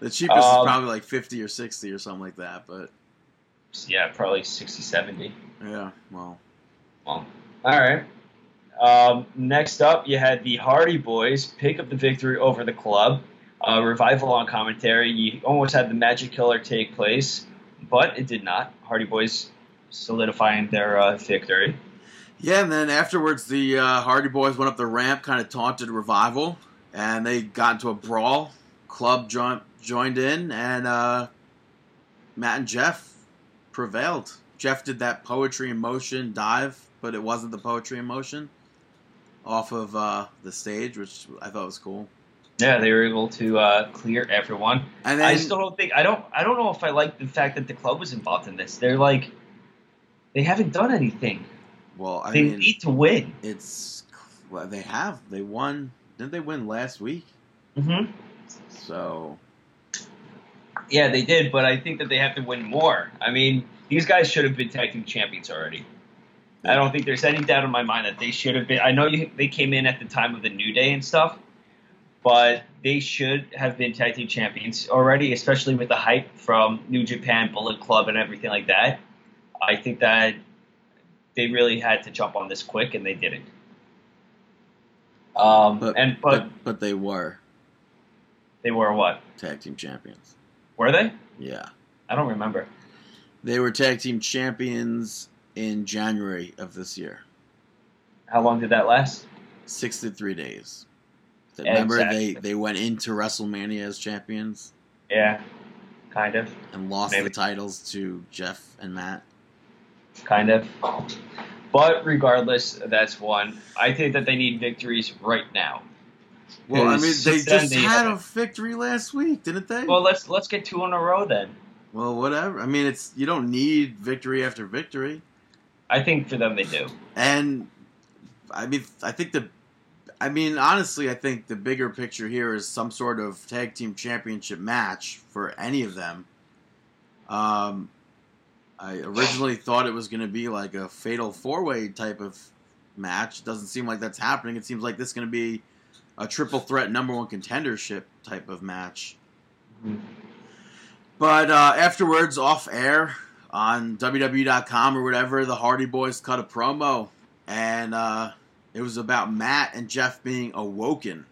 The cheapest is Um, probably like 50 or 60 or something like that, but yeah, probably 60, 70. yeah, well. Well, all right. Um, next up, you had the Hardy Boys pick up the victory over the club. Uh, revival on commentary. You almost had the Magic Killer take place, but it did not. Hardy Boys solidifying their uh, victory. Yeah, and then afterwards, the uh, Hardy Boys went up the ramp, kind of taunted Revival, and they got into a brawl. Club joined joined in, and uh, Matt and Jeff prevailed. Jeff did that poetry in motion dive, but it wasn't the poetry in motion off of uh, the stage, which I thought was cool. Yeah, they were able to uh, clear everyone. And then I still don't think I don't I don't know if I like the fact that the club was involved in this. They're like they haven't done anything. well, I they mean, need to win. it's well, they have they won. Didn't they win last week? Mm-hmm. So Yeah, they did, but I think that they have to win more. I mean, these guys should have been tag team champions already. I don't think there's any doubt in my mind that they should have been. I know you, they came in at the time of the New Day and stuff, but they should have been tag team champions already, especially with the hype from New Japan, Bullet Club, and everything like that. I think that they really had to jump on this quick, and they didn't. Um, But, and but, but but they were they were what? tag team champions. Were they? Yeah, I don't remember. they were tag team champions in January of this year. How long did that last? Six to three days. Remember, Exactly. they they went into WrestleMania as champions Yeah, kind of, and lost Maybe. the titles to Jeff and Matt. Kind of. But regardless, that's one. I think that they need victories right now. Well, I mean, they since just they had a victory last week, didn't they? Well, let's let's get two in a row then. Well, whatever. I mean, it's you don't need victory after victory. I think for them they do. And I mean, I think the, I mean, honestly, I think the bigger picture here is some sort of tag team championship match for any of them. Um, I originally thought it was going to be like a fatal four way type of match. It Doesn't seem like that's happening. It seems like this is going to be a triple threat number one contendership type of match. But uh, afterwards, off air on WWE.com or whatever, the Hardy Boys cut a promo, and uh, it was about Matt and Jeff being awoken.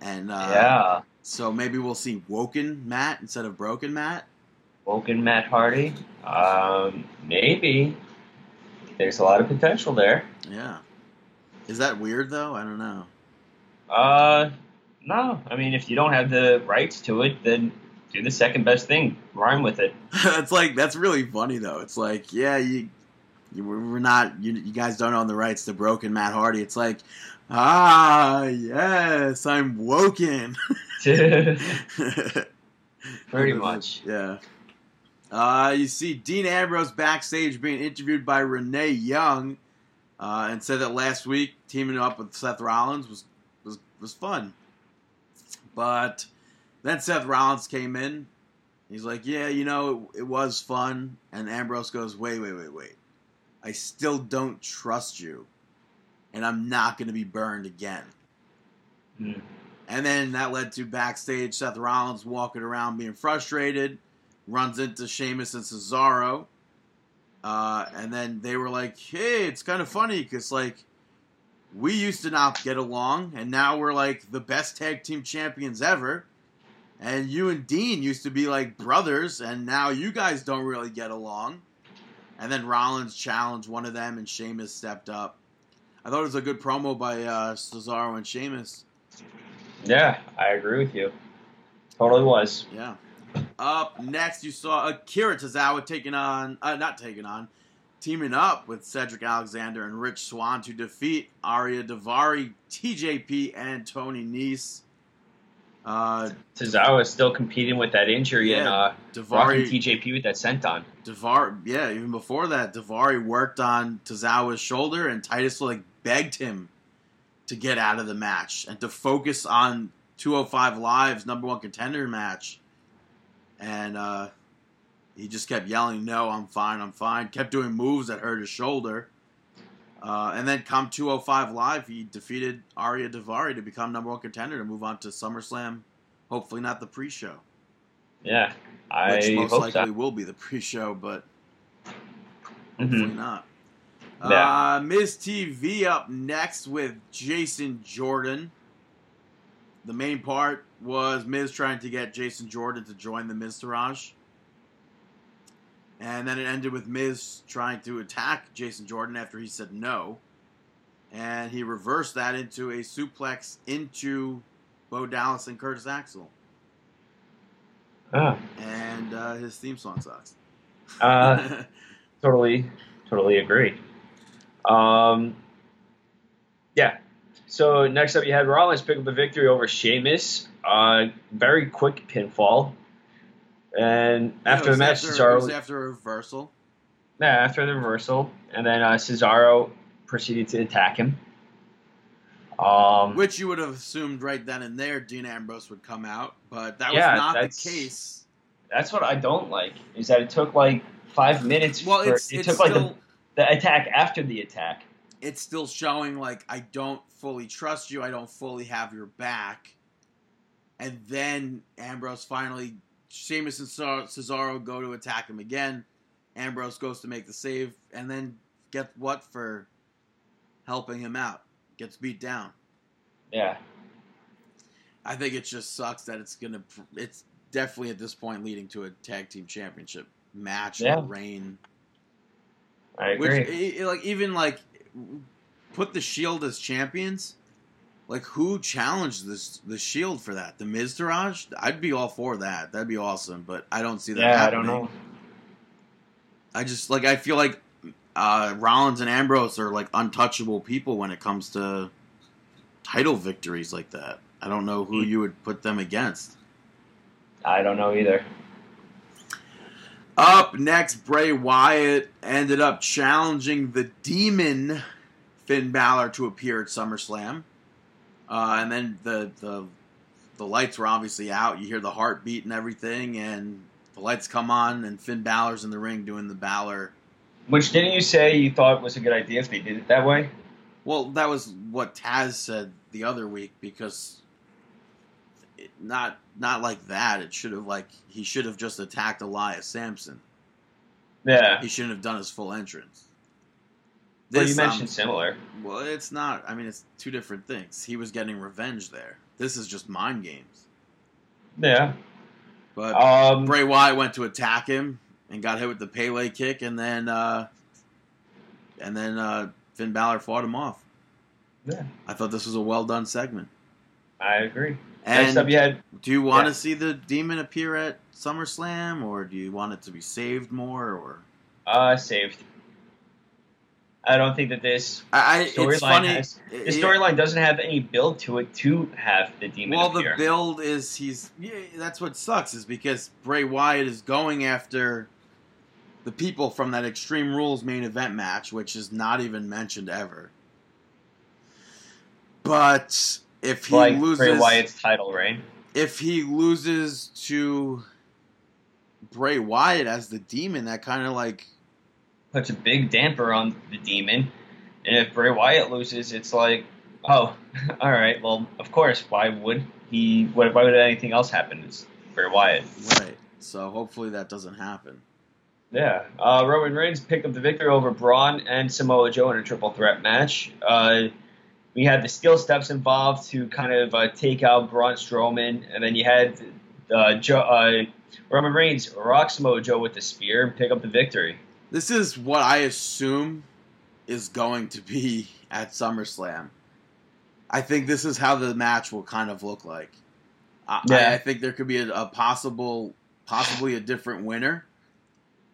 And uh, yeah, so maybe we'll see woken Matt instead of broken Matt. Woken Matt Hardy. Um, maybe. There's a lot of potential there. Yeah. Is that weird though? I don't know. Uh, no. I mean, if you don't have the rights to it, then do the second best thing. Rhyme with it. it's like that's really funny though. It's like yeah, you, you we're not you, you guys don't own the rights to broken Matt Hardy. It's like ah yes, I'm woken. Pretty much. Yeah. Uh, you see Dean Ambrose backstage being interviewed by Renee Young, uh, and said that last week teaming up with Seth Rollins was was was fun. But then Seth Rollins came in. He's like, "Yeah, you know, it, it was fun." And Ambrose goes, "Wait, wait, wait, wait. I still don't trust you, and I'm not going to be burned again." Mm. And then that led to backstage Seth Rollins walking around being frustrated, runs into Sheamus and Cesaro. Uh, and then they were like, hey, it's kind of funny because, like, we used to not get along, and now we're like the best tag team champions ever. And you and Dean used to be like brothers, and now you guys don't really get along. And then Rollins challenged one of them, and Sheamus stepped up. I thought it was a good promo by uh, Cesaro and Sheamus. Yeah, I agree with you. Totally was. Yeah. Up next, you saw Akira Tozawa taking on, uh, not taking on, teaming up with Cedric Alexander and Rich Swann to defeat Ariya Daivari, TJP, and Tony Nese. Uh, Tozawa is still competing with that injury and Yeah, uh, rocking Daivari, TJP with that senton. Davar, yeah, even before that, Daivari worked on Tozawa's shoulder, and Titus like begged him to get out of the match and to focus on 205 Live's number one contender match. And uh, he just kept yelling, "No, I'm fine, I'm fine." Kept doing moves that hurt his shoulder. Uh, and then come 205 Live, he defeated Ariya Daivari to become number one contender to move on to SummerSlam. Hopefully, not the pre-show, Yeah, I which most hope likely so. will be the pre-show, but. Hopefully not. Yeah. Uh, Miz TV up next with Jason Jordan. The main part was Miz trying to get Jason Jordan to join the Miztourage. And then it ended with Miz trying to attack Jason Jordan after he said no. And he reversed that into a suplex into Bo Dallas and Curtis Axel. Ah, And uh, his theme song sucks. uh, totally, totally agree. Um, yeah. So next up, you had Rollins pick up the victory over Sheamus. Uh, very quick pinfall. And Yeah, after the match, after, it was after a reversal. yeah, after the reversal, and then uh, Cesaro proceeded to attack him. Um, Which you would have assumed right then and there Dean Ambrose would come out, but that was not the case. that's what I don't like is that it took like five minutes. Well, for, it took like the, the attack after the attack. It's still showing like I don't fully trust you, I don't fully have your back, and then Ambrose finally, Sheamus and Cesaro- go to attack him again. Ambrose goes to make the save, and then get what for helping him out? Gets beat down. Yeah, I think it just sucks that it's gonna. It's definitely at this point leading to a tag team championship match Yeah. reign. I Which, agree. i- like, even like, put the Shield as champions. Like, who challenged this the Shield for that? The Miztourage? I'd be all for that. That'd be awesome. But I don't see that. yeah, I happening. don't know. I just like I feel like uh, Rollins and Ambrose are like untouchable people when it comes to title victories like that. I don't know who Mm. you would put them against. I don't know either. Up next, Bray Wyatt ended up challenging the Demon Finn Balor to appear at SummerSlam, uh, and then the the the lights were obviously out. You hear the heartbeat and everything, and the lights come on, and Finn Balor's in the ring doing the Balor. Which didn't you say you thought was a good idea if they did it that way? Well, that was what Taz said the other week because not not like that. It should have like he should have just attacked Elias Samson. Yeah. He shouldn't have done his full entrance. Well, you mentioned um, similar. Well, it's not. I mean, it's two different things. He was getting revenge there. This is just mind games. Yeah. But Um, Bray Wyatt went to attack him and got hit with the Pele kick, and then uh, and then uh, Finn Balor fought him off. Yeah. I thought this was a well done segment. I agree. Next up, And you had do you want yeah. to see the demon appear at SummerSlam, or do you want it to be saved more? Or uh, saved. I don't think that this storyline has the storyline doesn't have any build to it to have the demon Well, appear. the build is he's yeah, that's what sucks is because Bray Wyatt is going after the people from that Extreme Rules main event match, which is not even mentioned ever. But if he like loses, Bray Wyatt's title reign. if he loses to Bray Wyatt as the demon, that kind of like puts a big damper on the demon. And if Bray Wyatt loses, it's like, oh, all right. Well, of course. Why would he? Why would anything else happen? It's Bray Wyatt. right. So hopefully that doesn't happen. Yeah. Uh, Roman Reigns picked up the victory over Braun and Samoa Joe in a triple threat match. Uh, we had the steel steps involved to kind of uh, take out Braun Strowman, and then you had uh, Joe, uh, Roman Reigns rock Samoa Joe with the spear and pick up the victory. This is what I assume is going to be at SummerSlam. I think this is how the match will kind of look like. I, Yeah. I, I think there could be a, a possible, possibly a different winner.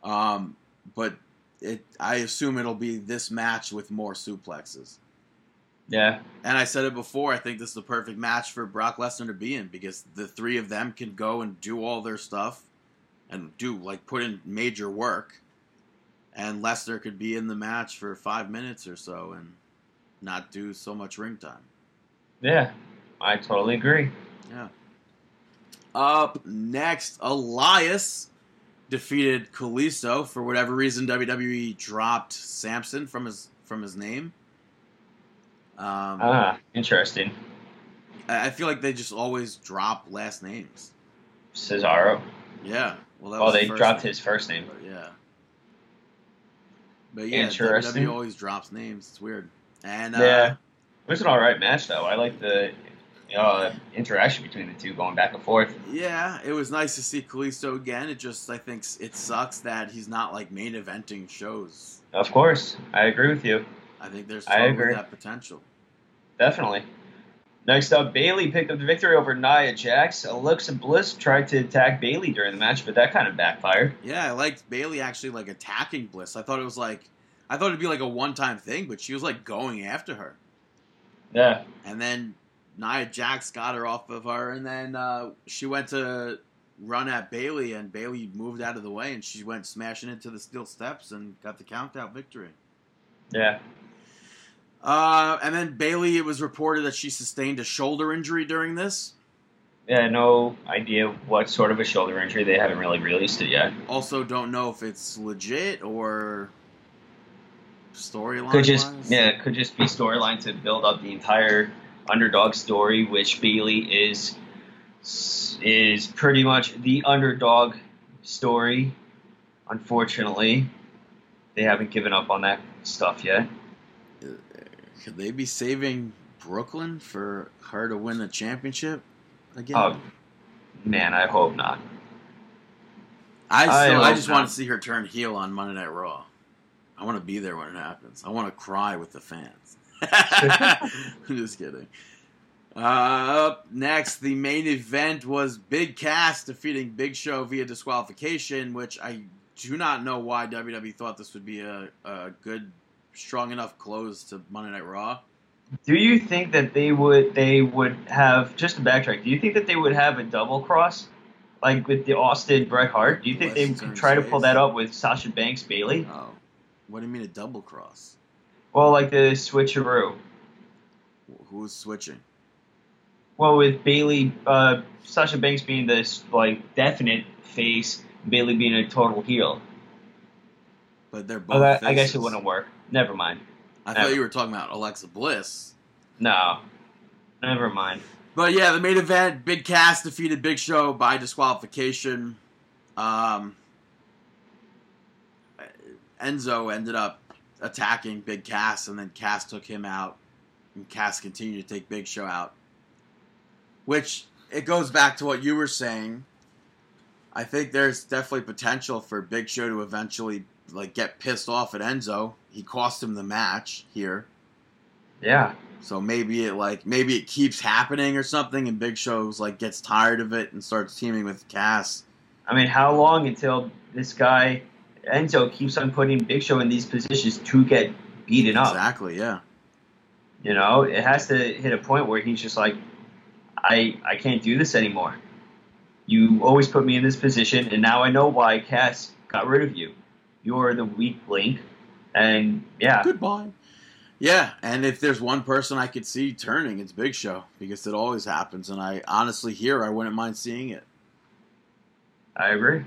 Um, but it, I assume it'll be this match with more suplexes. Yeah. And I said it before. I think this is the perfect match for Brock Lesnar to be in because the three of them can go and do all their stuff and do like put in major work, and Lesnar could be in the match for five minutes or so and not do so much ring time. Yeah. I totally agree. Yeah. Up next, Elias defeated Kalisto for whatever reason. WWE dropped Samson from his from his name. Um, Ah, interesting. I I feel like they just always drop last names. Cesaro. Yeah. Well, that Oh, they the dropped name, his first name. But yeah. But yeah, Interesting. WWE always drops names. It's weird. And uh, Yeah. It was an all right match, though. I like the uh, interaction between the two going back and forth. yeah, it was nice to see Kalisto again. It just, I think, it sucks that he's not like main eventing shows. Of course, I agree with you. I think there's I agree. that potential. Definitely. Next up, Bayley picked up the victory over Nia Jax. Alexa Bliss tried to attack Bayley during the match, but that kind of backfired. Yeah, I liked Bayley actually like attacking Bliss. I thought it was like, I thought it'd be like a one-time thing, but she was like going after her. Yeah. And then Nia Jax got her off of her, and then uh, she went to run at Bayley, and Bayley moved out of the way, and she went smashing into the steel steps and got the count out victory. Yeah. Uh, and then Bayley, it was reported that she sustained a shoulder injury during this. Yeah, no idea what sort of a shoulder injury. They haven't really released it yet. Also, don't know if it's legit or storyline. Could just wise. yeah, it could just be storyline to build up the entire underdog story, which Bayley is is pretty much the underdog story. Unfortunately, they haven't given up on that stuff yet. Could they be saving Brooklyn for her to win the championship again? Oh man, I hope not. I I still, I, hope just not. want to see her turn heel on Monday Night Raw. I want to be there when it happens. I want to cry with the fans. I'm just kidding. Uh, up next, the main event was Big Cass defeating Big Show via disqualification, which I do not know why WWE thought this would be a, a good, strong enough close to Monday Night Raw. Do you think that they would they would have just to backtrack? Do you think that they would have a double cross, like with the Austin Bret Hart? Do you think they Bless could his try to pull that up with Sasha Banks Bayley? Oh, what do you mean a double cross? Well, like the switcheroo. Who's switching? Well, with Bayley, uh, Sasha Banks being this like definite face, Bayley being a total heel. But they're both. Oh, that, I guess it wouldn't work. Never mind. I thought you were talking about Alexa Bliss. No, never mind. But yeah, the main event, Big Cass defeated Big Show by disqualification. Um, Enzo ended up attacking Big Cass, and then Cass took him out, and Cass continued to take Big Show out. Which it goes back to what you were saying. I think there's definitely potential for Big Show to eventually like get pissed off at Enzo. He cost him the match here. Yeah, So maybe it like maybe it keeps happening or something, and Big Show's like gets tired of it and starts teaming with Cass. I mean, how long until this guy Enzo keeps on putting Big Show in these positions to get beaten up? Exactly, yeah. You know, it has to hit a point where he's just like, I I can't do this anymore. You always put me in this position, and now I know why Cass got rid of you. you're the weak link, and yeah, Goodbye. Yeah, and if there's one person I could see turning, it's Big Show because it always happens, and I honestly here I wouldn't mind seeing it. I agree.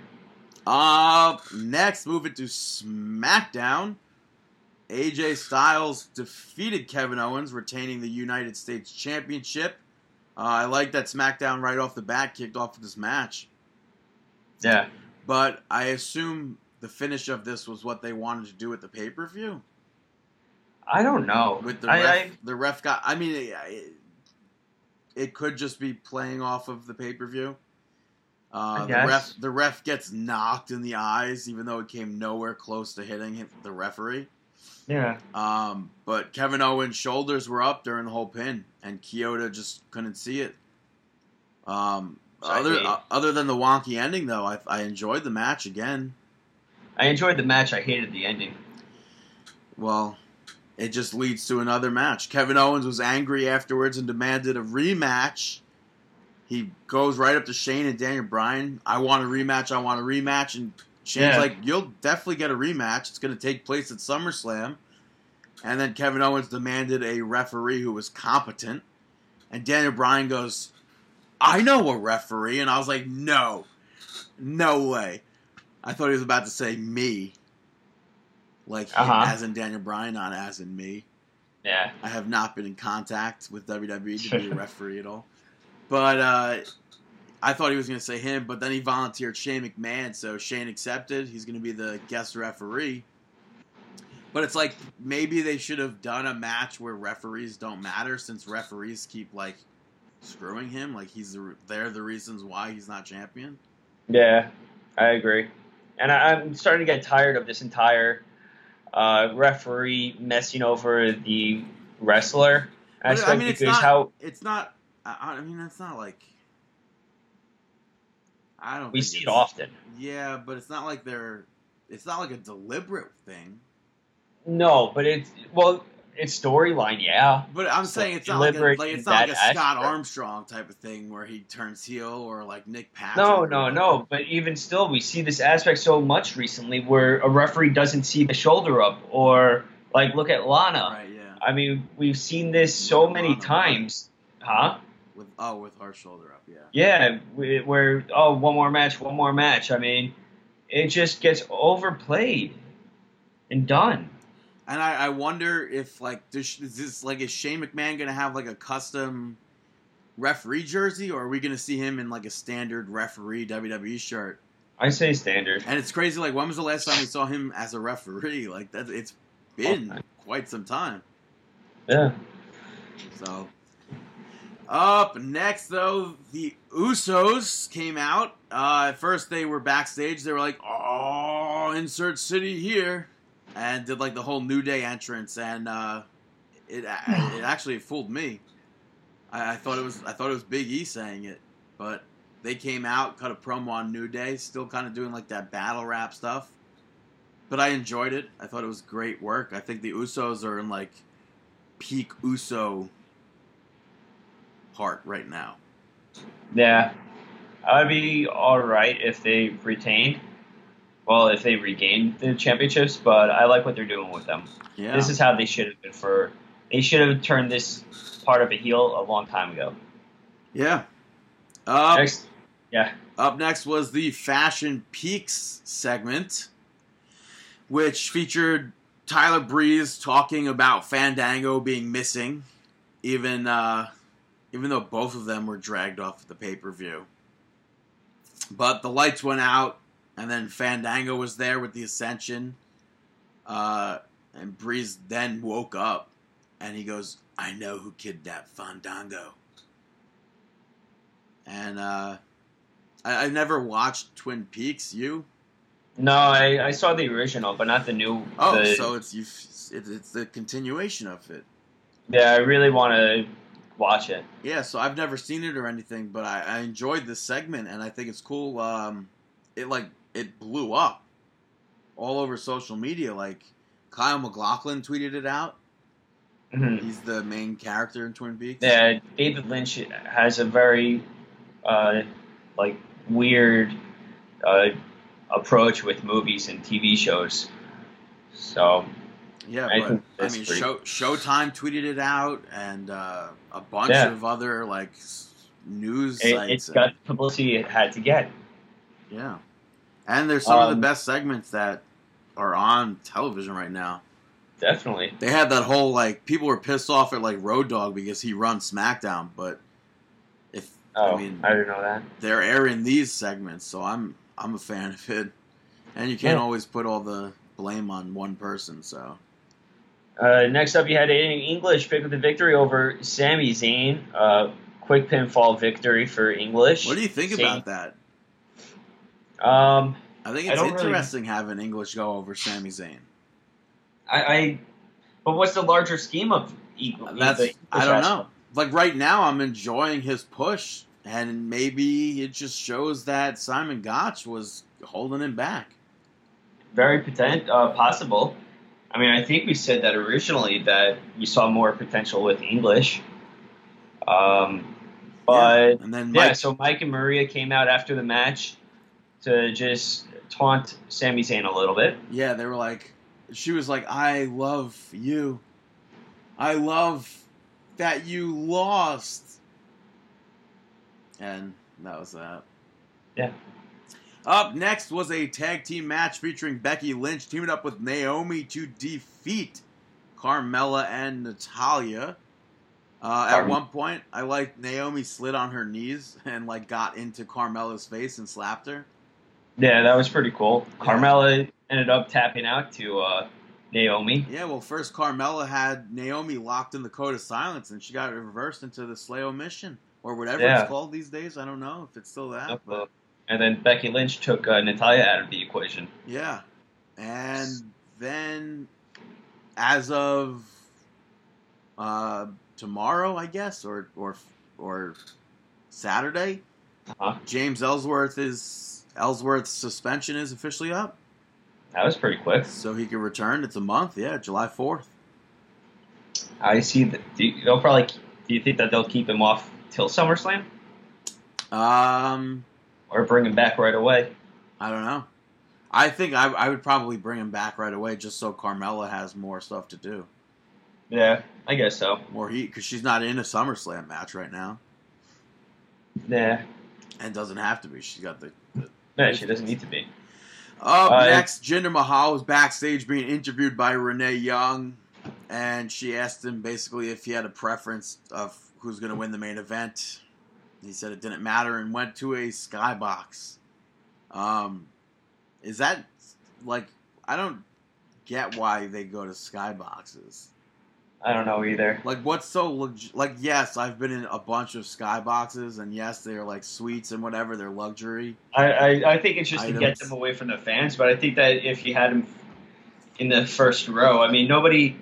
Uh, next, moving to SmackDown. AJ Styles defeated Kevin Owens, retaining the United States Championship. Uh, I like that SmackDown right off the bat kicked off with this match, Yeah, but I assume the finish of this was what they wanted to do with the pay per view. I don't know. With the I, ref, I, the ref got. I mean, it, it, it could just be playing off of the pay per view. Uh, the ref, the ref gets knocked in the eyes, even though it came nowhere close to hitting the referee. yeah, Um, but Kevin Owens' shoulders were up during the whole pin, and Kyoto just couldn't see it. Um, other uh, other than the wonky ending, though, I, I enjoyed the match again. I enjoyed the match. I hated the ending. Well, it just leads to another match. Kevin Owens was angry afterwards and demanded a rematch. He goes right up to Shane and Daniel Bryan. I want a rematch. I want a rematch. And Shane's Yeah. like, "You'll definitely get a rematch. It's going to take place at SummerSlam." And then Kevin Owens demanded a referee who was competent. And Daniel Bryan goes, "I know a referee." And I was like, "No, no way." I thought he was about to say me, like him Uh-huh. as in Daniel Bryan, not as in me. Yeah, I have not been in contact with WWE to be a referee at all. But uh, I thought he was going to say him, but then he volunteered Shane McMahon, so Shane accepted. He's going to be the guest referee. But it's like maybe they should have done a match where referees don't matter, since referees keep like screwing him. Like he's the, they're the reasons why he's not champion. yeah, I agree. And I, I'm starting to get tired of this entire uh, referee messing over the wrestler aspect I mean, it's because not. how it's not. I, I mean, it's not like. I don't. we think see it often. Yeah, but it's not like they're. It's not like a deliberate thing. No, but it's well, it's storyline, yeah. But I'm saying it's not like, a, like it's not like a Scott. Armstrong type of thing where he turns heel or like Nick Patrick. No, no, no. But even still, we see this aspect so much recently where a referee doesn't see the shoulder up, or like look at Lana. Right? Yeah. I mean, we've seen this so many Lana, times, huh? With oh, with her shoulder up. Yeah. Yeah, where oh, one more match, one more match. I mean, it just gets overplayed and done. And I, I wonder if like is this like is Shane McMahon gonna have like a custom referee jersey, or are we gonna see him in like a standard referee WWE shirt? I say standard. And it's crazy. Like, when was the last time we saw him as a referee? Like that, it's been quite some time. Yeah. So, up next though, the Usos came out. Uh, at first, they were backstage. They were like, "Oh, insert city here," and did like the whole New Day entrance, and uh, it it actually fooled me. I, I thought it was I thought it was Big E saying it, but they came out, cut a promo on New Day, still kind of doing like that battle rap stuff. But I enjoyed it. I thought it was great work. I think the Usos are in like peak Uso part right now. Yeah. I would be all right if they retained. Well, if they regained the championships, but I like what they're doing with them. Yeah. This is how they should have been for. They should have turned this part of a heel a long time ago. yeah. Up, Next, yeah, up next was the Fashion Peaks segment, which featured Tyler Breeze talking about Fandango being missing, even uh, even though both of them were dragged off the pay per view. But the lights went out, and then Fandango was there with the Ascension, uh, and Breeze then woke up, and he goes, "I know who kidnapped Fandango." And uh, I, I never watched Twin Peaks. You? no, I, I saw the original, but not the new. Oh, the, so it's you. It, it's the continuation of it. yeah, I really want to watch it. Yeah, so I've never seen it or anything, but I, I enjoyed this segment, and I think it's cool. Um, it like it blew up all over social media. Like Kyle MacLachlan tweeted it out. Mhm. He's the main character in Twin Peaks. Yeah, David Lynch has a very uh, like weird uh, approach with movies and TV shows. So Yeah, I but I mean, pretty- Show, Showtime tweeted it out, and uh, a bunch Yeah. of other like news it, sites. it's and- got the publicity it had to get. yeah, and there's some of the Um, best segments that are on television right now. Definitely. They had that whole like people were pissed off at like Road Dog because he runs SmackDown, but if Oh, I mean I didn't know that. they're airing these segments, so I'm I'm a fan of it. And you can't Yeah. always put all the blame on one person. So Uh, next up, you had Aiden English pick up the victory over Sami Zayn. Uh, quick pinfall victory for English. what do you think Zayn- about that? Um, I think it's really- interesting having English go over Sami Zayn. I, I, but what's the larger scheme of Eagle? That's I don't know. Like right now, I'm enjoying his push, and maybe it just shows that Simon Gotch was holding him back. Very potent, uh, possible. I mean, I think we said that originally that we saw more potential with English. Um, but and then yeah, so Mike and Maria came out after the match to just taunt Sami Zayn a little bit. yeah, they were like, she was like, "I love you. I love that you lost," and that was that. Yeah. Up next was a tag team match featuring Becky Lynch teaming up with Naomi to defeat Carmella and Natalya. Uh, at one point, I like Naomi slid on her knees and like got into Carmella's face and slapped her. Yeah, that was pretty cool. Yeah. Carmella ended up tapping out to uh, Naomi. Yeah, well, first Carmella had Naomi locked in the code of silence, and she got reversed into the Slayo mission or whatever Yeah. it's called these days. I don't know if it's still that, but And then Becky Lynch took uh, Natalya out of the equation. yeah. And then, as of uh, tomorrow, I guess, or or or Saturday, Uh-huh. James Ellsworth is Ellsworth's suspension is officially up, That was pretty quick. so he can return. It's a month, yeah, July fourth. I see that. Do you, they'll probably. Do you think that they'll keep him off till SummerSlam, Um, or bring him back right away? I don't know. I think I, I would probably bring him back right away just so Carmella has more stuff to do. Yeah, I guess so. More heat because she's not in a SummerSlam match right now Yeah, and doesn't have to be. She's got the. No, she doesn't need to be. Up Uh, next, Jinder Mahal was backstage being interviewed by Renee Young, and she asked him basically if he had a preference of who's going to win the main event. He said it didn't matter and went to a skybox. Um, is that like I don't get why they go to skyboxes. I don't know either. Like, what's so leg- like? Yes, I've been in a bunch of skyboxes, and yes, they're like suites and whatever. They're luxury. I, I, I think it's just to get them away from the fans, but I think that if you had them in the first row, I mean, nobody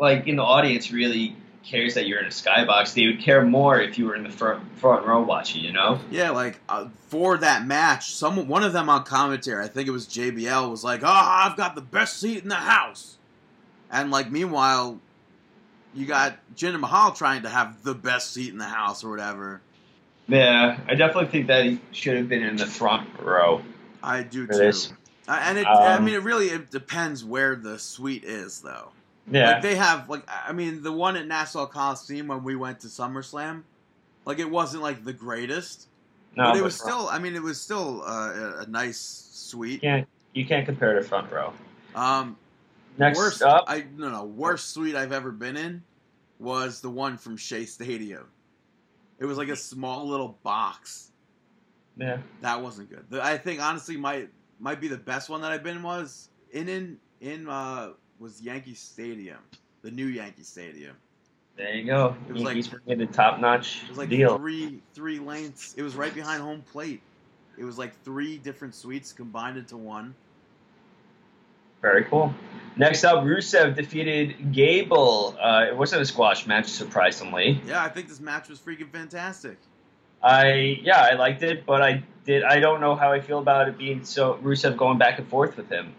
like in the audience really cares that you're in a skybox. They would care more if you were in the front front row watching. You know? Yeah, like uh, for that match, some one of them on commentary, I think it was JBL, was like, "Oh, I've got the best seat in the house," and like meanwhile, you got Jinder Mahal trying to have the best seat in the house or whatever. Yeah, I definitely think that he should have been in the front row I do too, this. And it, I Um, mean, it really it depends where the suite is, though. Yeah, Like they have like I mean the one at Nassau Coliseum when we went to SummerSlam, like it wasn't like the greatest, no, but it but was front- still I mean it was still uh, a, a nice suite. you can't you can't compare to front row. Um, Next worst up, I no no worst suite I've ever been in was the one from Shea Stadium. It was like a small little box. yeah, That wasn't good. The, I think honestly might might be the best one that I've been was in in in uh was Yankee Stadium, the new Yankee Stadium. there you go. It was like- Yankees bringing the top notch It was like deal. three three lanes. It was right behind home plate. It was like three different suites combined into one. Very cool. Next up, Rusev defeated Gable. Uh, it wasn't a squash match, surprisingly. Yeah, I think this match was freaking fantastic. I yeah, I liked it, but I did. I don't know how I feel about it being so Rusev going back and forth with him.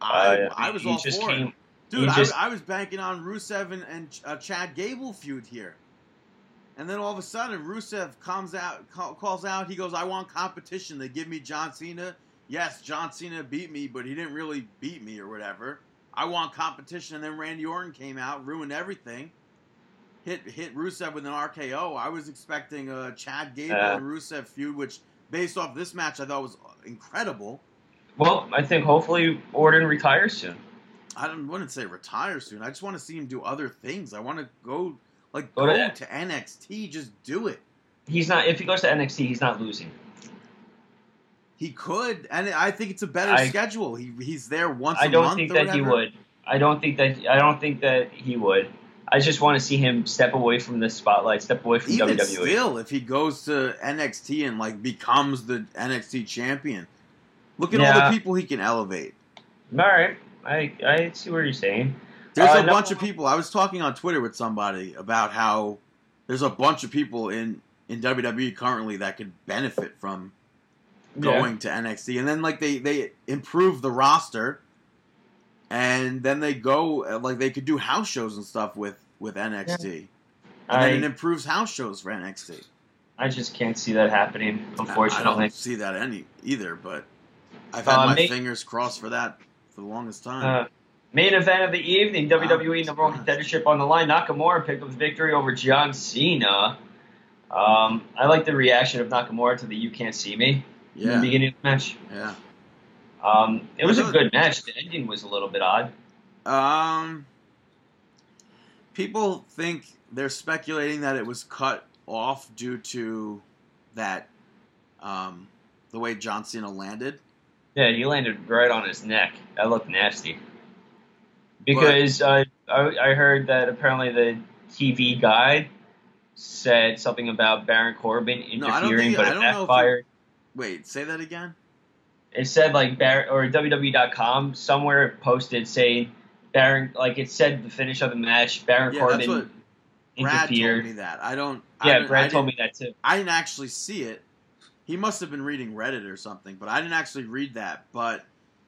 I, Uh, I was all for came, it. Dude, I, just- I was banking on Rusev and, and uh, Chad Gable feud here. And then all of a sudden, Rusev comes out, call, calls out. He goes, "I want competition." They give me John Cena. yes, John Cena beat me, but he didn't really beat me or whatever. I want competition, and then Randy Orton came out, ruined everything. Hit hit Rusev with an RKO. I was expecting a Chad Gable Yeah. and Rusev feud, which based off this match I thought was incredible. Well, I think hopefully Orton retires soon. I don't wouldn't say retire soon. I just want to see him do other things. I want to go like Go go to- to NXT. Just do it. He's not. If he goes to NXT, he's not losing. He could, and I think it's a better I- schedule. He he's there once I don't think that he would. I don't think that. I don't think that he would. I just want to see him step away from the spotlight, step away from Even WWE. still, if he goes to NXT and like becomes the NXT champion, look at all the people he can elevate. All right, I I see what you're saying. There's Uh, a no- bunch of people. I was talking on Twitter with somebody about how there's a bunch of people in in WWE currently that could benefit from going to NXT, and then like they they improve the roster, and then they go uh, like they could do house shows and stuff with with NXT, and then it improves house shows for NXT. I just can't see that happening. I- I Unfortunately, don't see that any either, but I've had Uh, my may- fingers crossed for that for the longest time. Uh, main event of the evening: WWE number one contendership on the line. Nakamura picked up the victory over John Cena. Um, I like the reaction of Nakamura to the "You can't see me" in yeah, the beginning of the match. yeah. Um, it was a good match. The ending was a little bit odd. Um, people think they're speculating that it was cut off due to that, um, the way John Cena landed. Yeah, he landed right on his neck. That looked nasty. Because uh, I, I heard that apparently the TV guide said something about Baron Corbin No, I don't interfering, think- but I it don't know if it- backfired. Wait, say that again. It said like Bar or WWE.com somewhere posted saying Baron like it said the finish of the match. Baron Yeah, Corbin Brad told me that. I don't. I Yeah, I Brad told me that too. I didn't actually see it. He must have been reading Reddit or something, but I didn't actually read that. But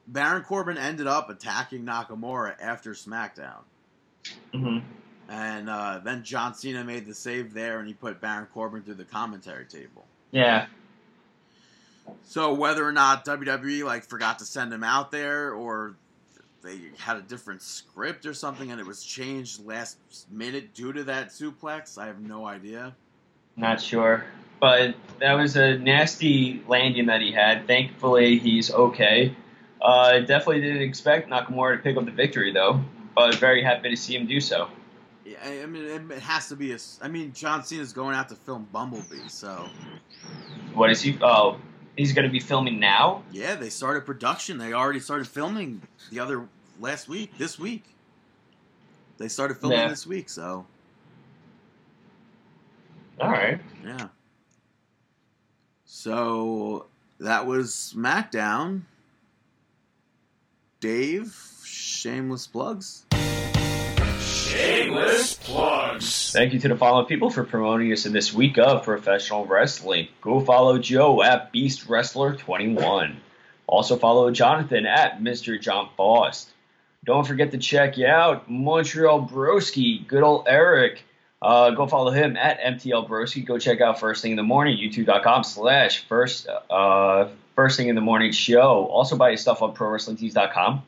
Baron Corbin ended up attacking Nakamura after SmackDown. hmm And uh, then John Cena made the save there, and he put Baron Corbin through the commentary table. Yeah, So whether or not WWE like forgot to send him out there, or they had a different script or something, and it was changed last minute due to that suplex, I have no idea. not sure, but that was a nasty landing that he had. Thankfully, he's okay. Uh, definitely didn't expect Nakamura to pick up the victory though, but very happy to see him do so. Yeah, I mean, it- has to be a. I mean, John Cena's going out to film Bumblebee, so What is he? Oh, he's going to be filming now. yeah, they started production. They already started filming the other last week, this week. They started filming Yeah. this week, so All right. yeah. So that was SmackDown. Dave, shameless plugs. Shameless plugs. Thank you to the following people for promoting us in this week of professional wrestling. Go follow Joe at Beast Wrestler 21. Also follow Jonathan at Mr. John Faust. Don't forget to check out Montreal Broski, good old Eric. Uh, go follow him at MTL Broski. Go check out First Thing in the Morning, youtube.com slash first uh, first thing in the morning show. Also buy his stuff on ProWrestlingTees.com.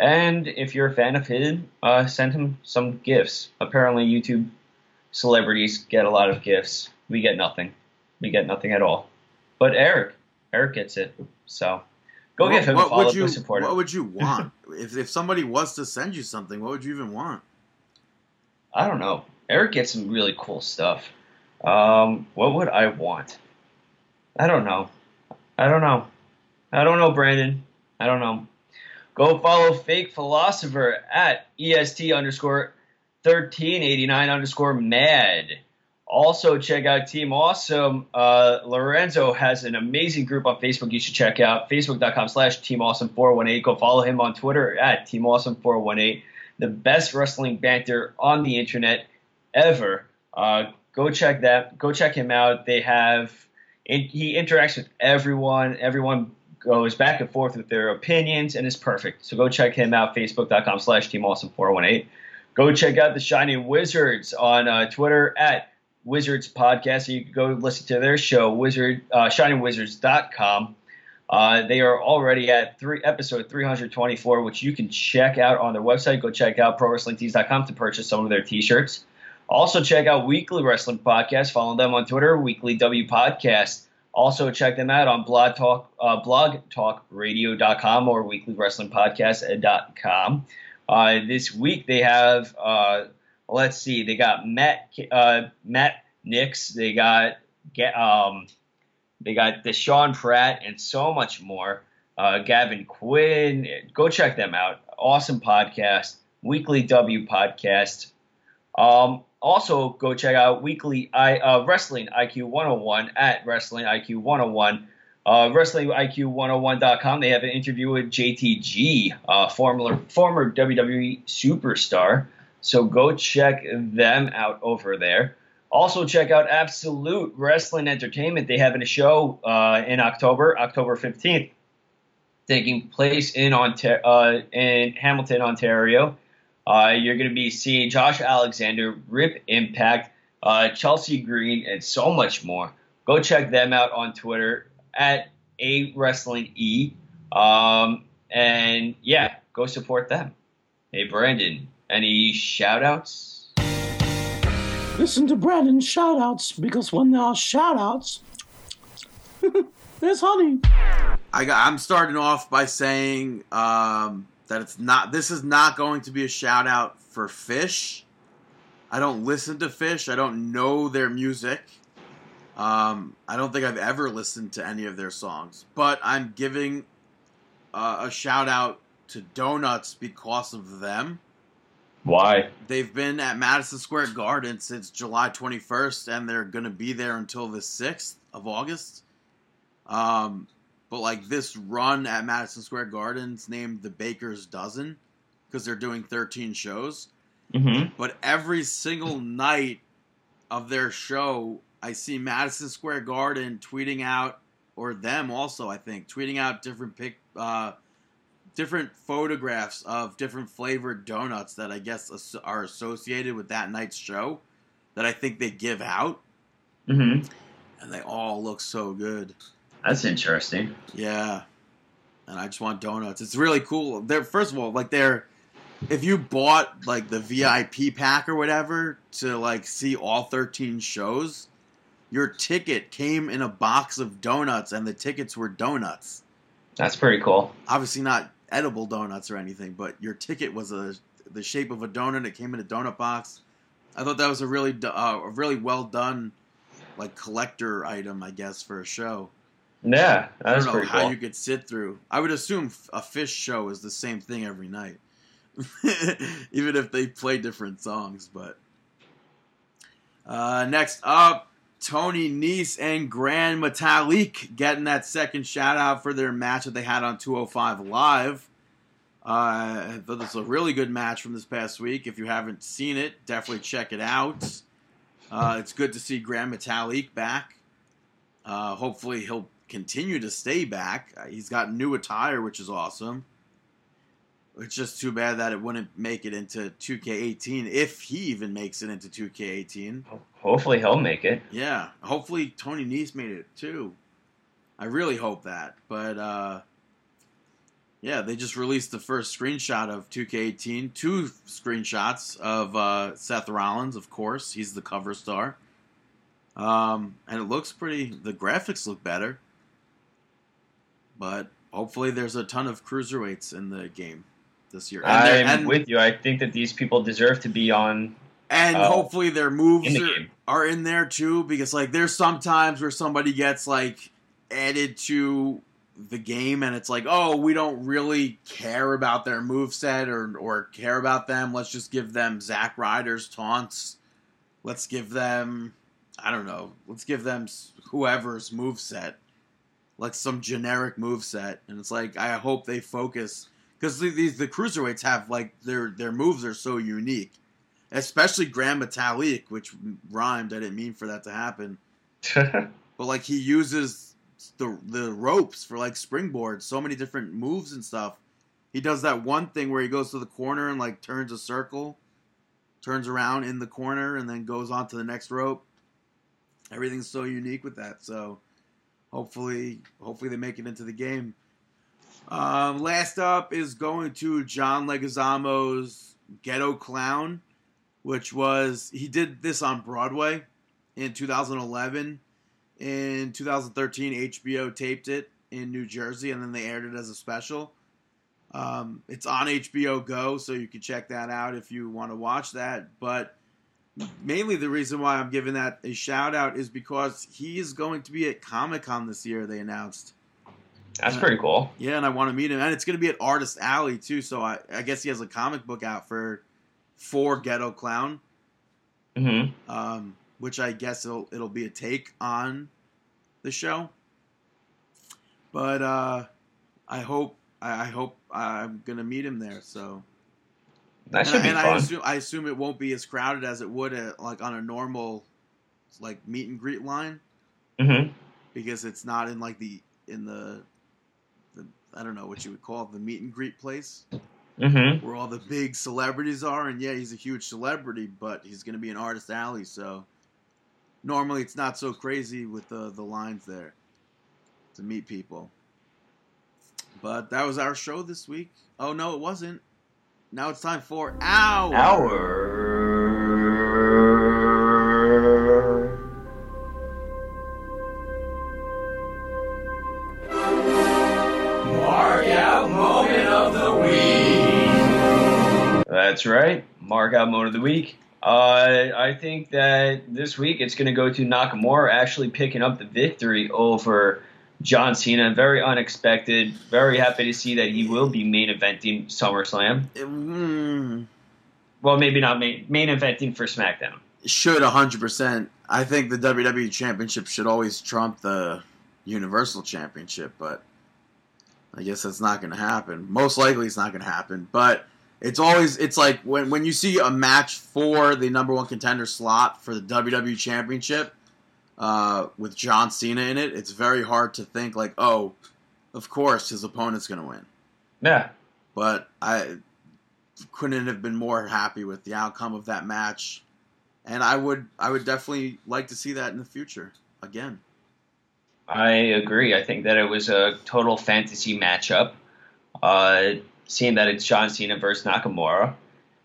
And if you're a fan of his, uh, send him some gifts. Apparently, YouTube celebrities get a lot of gifts. We get nothing. We get nothing at all. But Eric, Eric gets it. So go What- give him what a follow. would you, support What him. would you want if if somebody was to send you something? What would you even want? I don't know. Eric gets some really cool stuff. Um, what would I want? I don't know. I don't know. I don't know, Brandon. I don't know. Go follow Fake Philosopher at EST underscore 1389 underscore mad. Also, check out Team Awesome. Uh, Lorenzo has an amazing group on Facebook you should check out. Facebook.com slash Team Awesome 418. Go follow him on Twitter at Team Awesome 418. The best wrestling banter on the internet ever. Uh, go check that. Go check him out. They have he interacts with everyone. Everyone goes back and forth with their opinions and is perfect. So go check him out. Facebook.com slash Team Awesome 418. Go check out the Shining Wizards on uh, Twitter at Wizards Podcast. You can go listen to their show, Wizard uh, ShiningWizards.com. Uh, they are already at three episode 324, which you can check out on their website. Go check out ProWrestlingTees.com to purchase some of their T-shirts. Also check out Weekly Wrestling Podcast. Follow them on Twitter, Weekly W Podcast. Also check them out on Blog Talk, uh, BlogTalkRadio.com or WeeklyWrestlingPodcast.com. Uh, this week they have, uh, let's see, they got Matt uh, Matt Nix, they got get um, they got Deshaun Pratt and so much more. Uh, Gavin Quinn, go check them out. Awesome podcast, Weekly W podcast. Um, also, go check out Weekly I, uh, Wrestling IQ 101 at Wrestling IQ 101. Uh, WrestlingIQ101.com. They have an interview with JTG, uh, former former WWE superstar. So go check them out over there. Also, check out Absolute Wrestling Entertainment. They have a show uh, in October, October 15th, taking place in, Ontar- uh, in Hamilton, Ontario. Uh, you're going to be seeing Josh Alexander, Rip Impact, uh, Chelsea Green, and so much more. Go check them out on Twitter at A Wrestling E. Um, and yeah, go support them. Hey, Brandon, any shout outs? Listen to Brandon's shout outs because when there are shout outs, there's honey. I got, I'm starting off by saying um, that it's not. This is not going to be a shout out for Phish. I don't listen to Phish. I don't know their music. Um, I don't think I've ever listened to any of their songs, but I'm giving uh, a shout out to Donuts because of them. Why? They've been at Madison Square Garden since July 21st, and they're going to be there until the 6th of August. Um, but like this run at Madison Square Garden's named the Baker's Dozen because they're doing 13 shows. Mm-hmm. But every single night of their show, I see Madison Square Garden tweeting out, or them also, I think, tweeting out different pic, uh, different photographs of different flavored donuts that I guess are associated with that night's show that I think they give out, Mm-hmm. and they all look so good. That's interesting. Yeah, and I just want donuts. It's really cool. They're first of all like they're if you bought like the VIP pack or whatever to like see all 13 shows, your ticket came in a box of donuts and the tickets were donuts. That's pretty cool. Obviously not edible donuts or anything, but your ticket was a the shape of a donut. It came in a donut box. I thought that was a really uh, a really well done like collector item, I guess, for a show. Yeah, I don't know how cool. you could sit through. I would assume a Phish show is the same thing every night, even if they play different songs. But uh, next up, Tony Nese and Grand Metalik getting that second shout out for their match that they had on 205 Live. Uh, I thought this was a really good match from this past week. If you haven't seen it, definitely check it out. Uh, it's good to see Grand Metalik back. Uh, hopefully, he'll continue to stay back. Uh, he's got new attire, which is awesome. It's just too bad that it wouldn't make it into 2K18 if he even makes it into 2K18. Hopefully he'll make it. Yeah, hopefully Tony Nese made it too. I really hope that. But uh, yeah, they just released the first screenshot of 2K18. Two screenshots of uh, Seth Rollins, of course. He's the cover star. Um, and it looks pretty. The graphics look better. But hopefully, there's a ton of cruiserweights in the game this year. And, I'm and- with you. I think that these people deserve to be on and uh, hopefully their moves in the are, are in there too because like there's sometimes where somebody gets like added to the game and it's like oh we don't really care about their move set or or care about them let's just give them Zack Ryder's taunts let's give them I don't know let's give them whoever's move set like some generic move set and it's like I hope they focus because these the cruiserweights have like their their moves are so unique especially Grand Metalik, which rhymed. I didn't mean for that to happen, but like he uses the the ropes for like springboards, so many different moves and stuff. He does that one thing where he goes to the corner and like turns a circle, turns around in the corner, and then goes on to the next rope. Everything's so unique with that. So hopefully, hopefully they make it into the game. Um, last up is going to John Leguizamo's Ghetto Clown, which was he did this on Broadway in 2011. In 2013, HBO taped it in New Jersey, and then they aired it as a special. Um, it's on HBO Go, so you can check that out if you want to watch that. But mainly the reason why I'm giving that a shout out is because he is going to be at Comic Con this year. They announced. That's pretty cool. Yeah, and I want to meet him, and it's going to be at Artist Alley too. So I, I guess he has a comic book out for for Ghetto Clown, hmm um, which I guess it'll it'll be a take on the show. But uh, I hope I, I hope I'm gonna meet him there. So That should and, be and I assume I assume it won't be as crowded as it would at, like on a normal like meet and greet line. Hmm because it's not in like the in the, the I don't know what you would call it the meet and greet place. Hmm where all the big celebrities are and yeah he's a huge celebrity but he's gonna be an artist alley so normally it's not so crazy with the the lines there to meet people. But that was our show this week. Oh no it wasn't now it's time for our Hour. Mark out moment of the week. That's right. Mark out mode of the week. Uh, I think that this week it's going to go to Nakamura actually picking up the victory over John Cena. Very unexpected. Very happy to see that he will be main eventing SummerSlam. Mm, Well, maybe not main, main eventing for SmackDown. should 100% i think the wwe championship should always trump the universal championship but i guess that's not going to happen most likely it's not going to happen but it's always it's like when, when you see a match for the number one contender slot for the wwe championship uh, with john cena in it it's very hard to think like oh of course his opponent's going to win Yeah. but I couldn't have been more happy with the outcome of that match, and I would I would definitely like to see that in the future again. I agree. I think that it was a total fantasy matchup. Uh, seeing that it's John Cena versus Nakamura,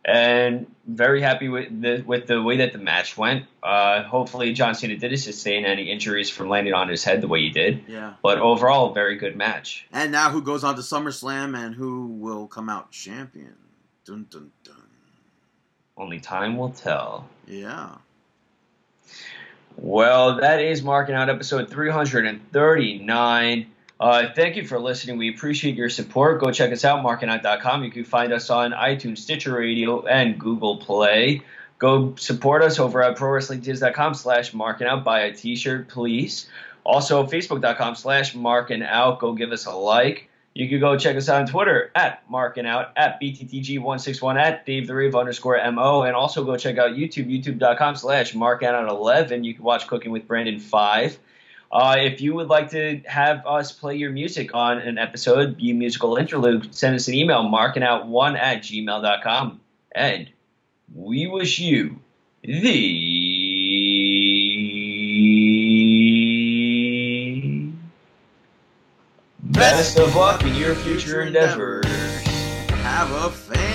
and very happy with the with the way that the match went. Uh, hopefully, John Cena didn't sustain any injuries from landing on his head the way he did. Yeah. But overall, very good match. And now who goes on to SummerSlam and who will come out champion? Dun dun dun. Only time will tell. Yeah. Well, that is marking out episode 339. Uh, thank you for listening. We appreciate your support. Go check us out, markingout.com. You can find us on iTunes, Stitcher Radio, and Google Play. Go support us over at prowrestlingtees.com slash markingout. Buy a t-shirt, please. Also, facebook.com slash markingout. Go give us a like. You can go check us out on Twitter at markingout, at BTTG161, at Dave the Rave underscore MO, and also go check out YouTube, youtube.com slash markingout11. You can watch Cooking with Brandon 5. Uh, if you would like to have us play your music on an episode, be a musical interlude, send us an email, markingout1 at gmail.com. And we wish you the best of luck in your future endeavors. Have a fan.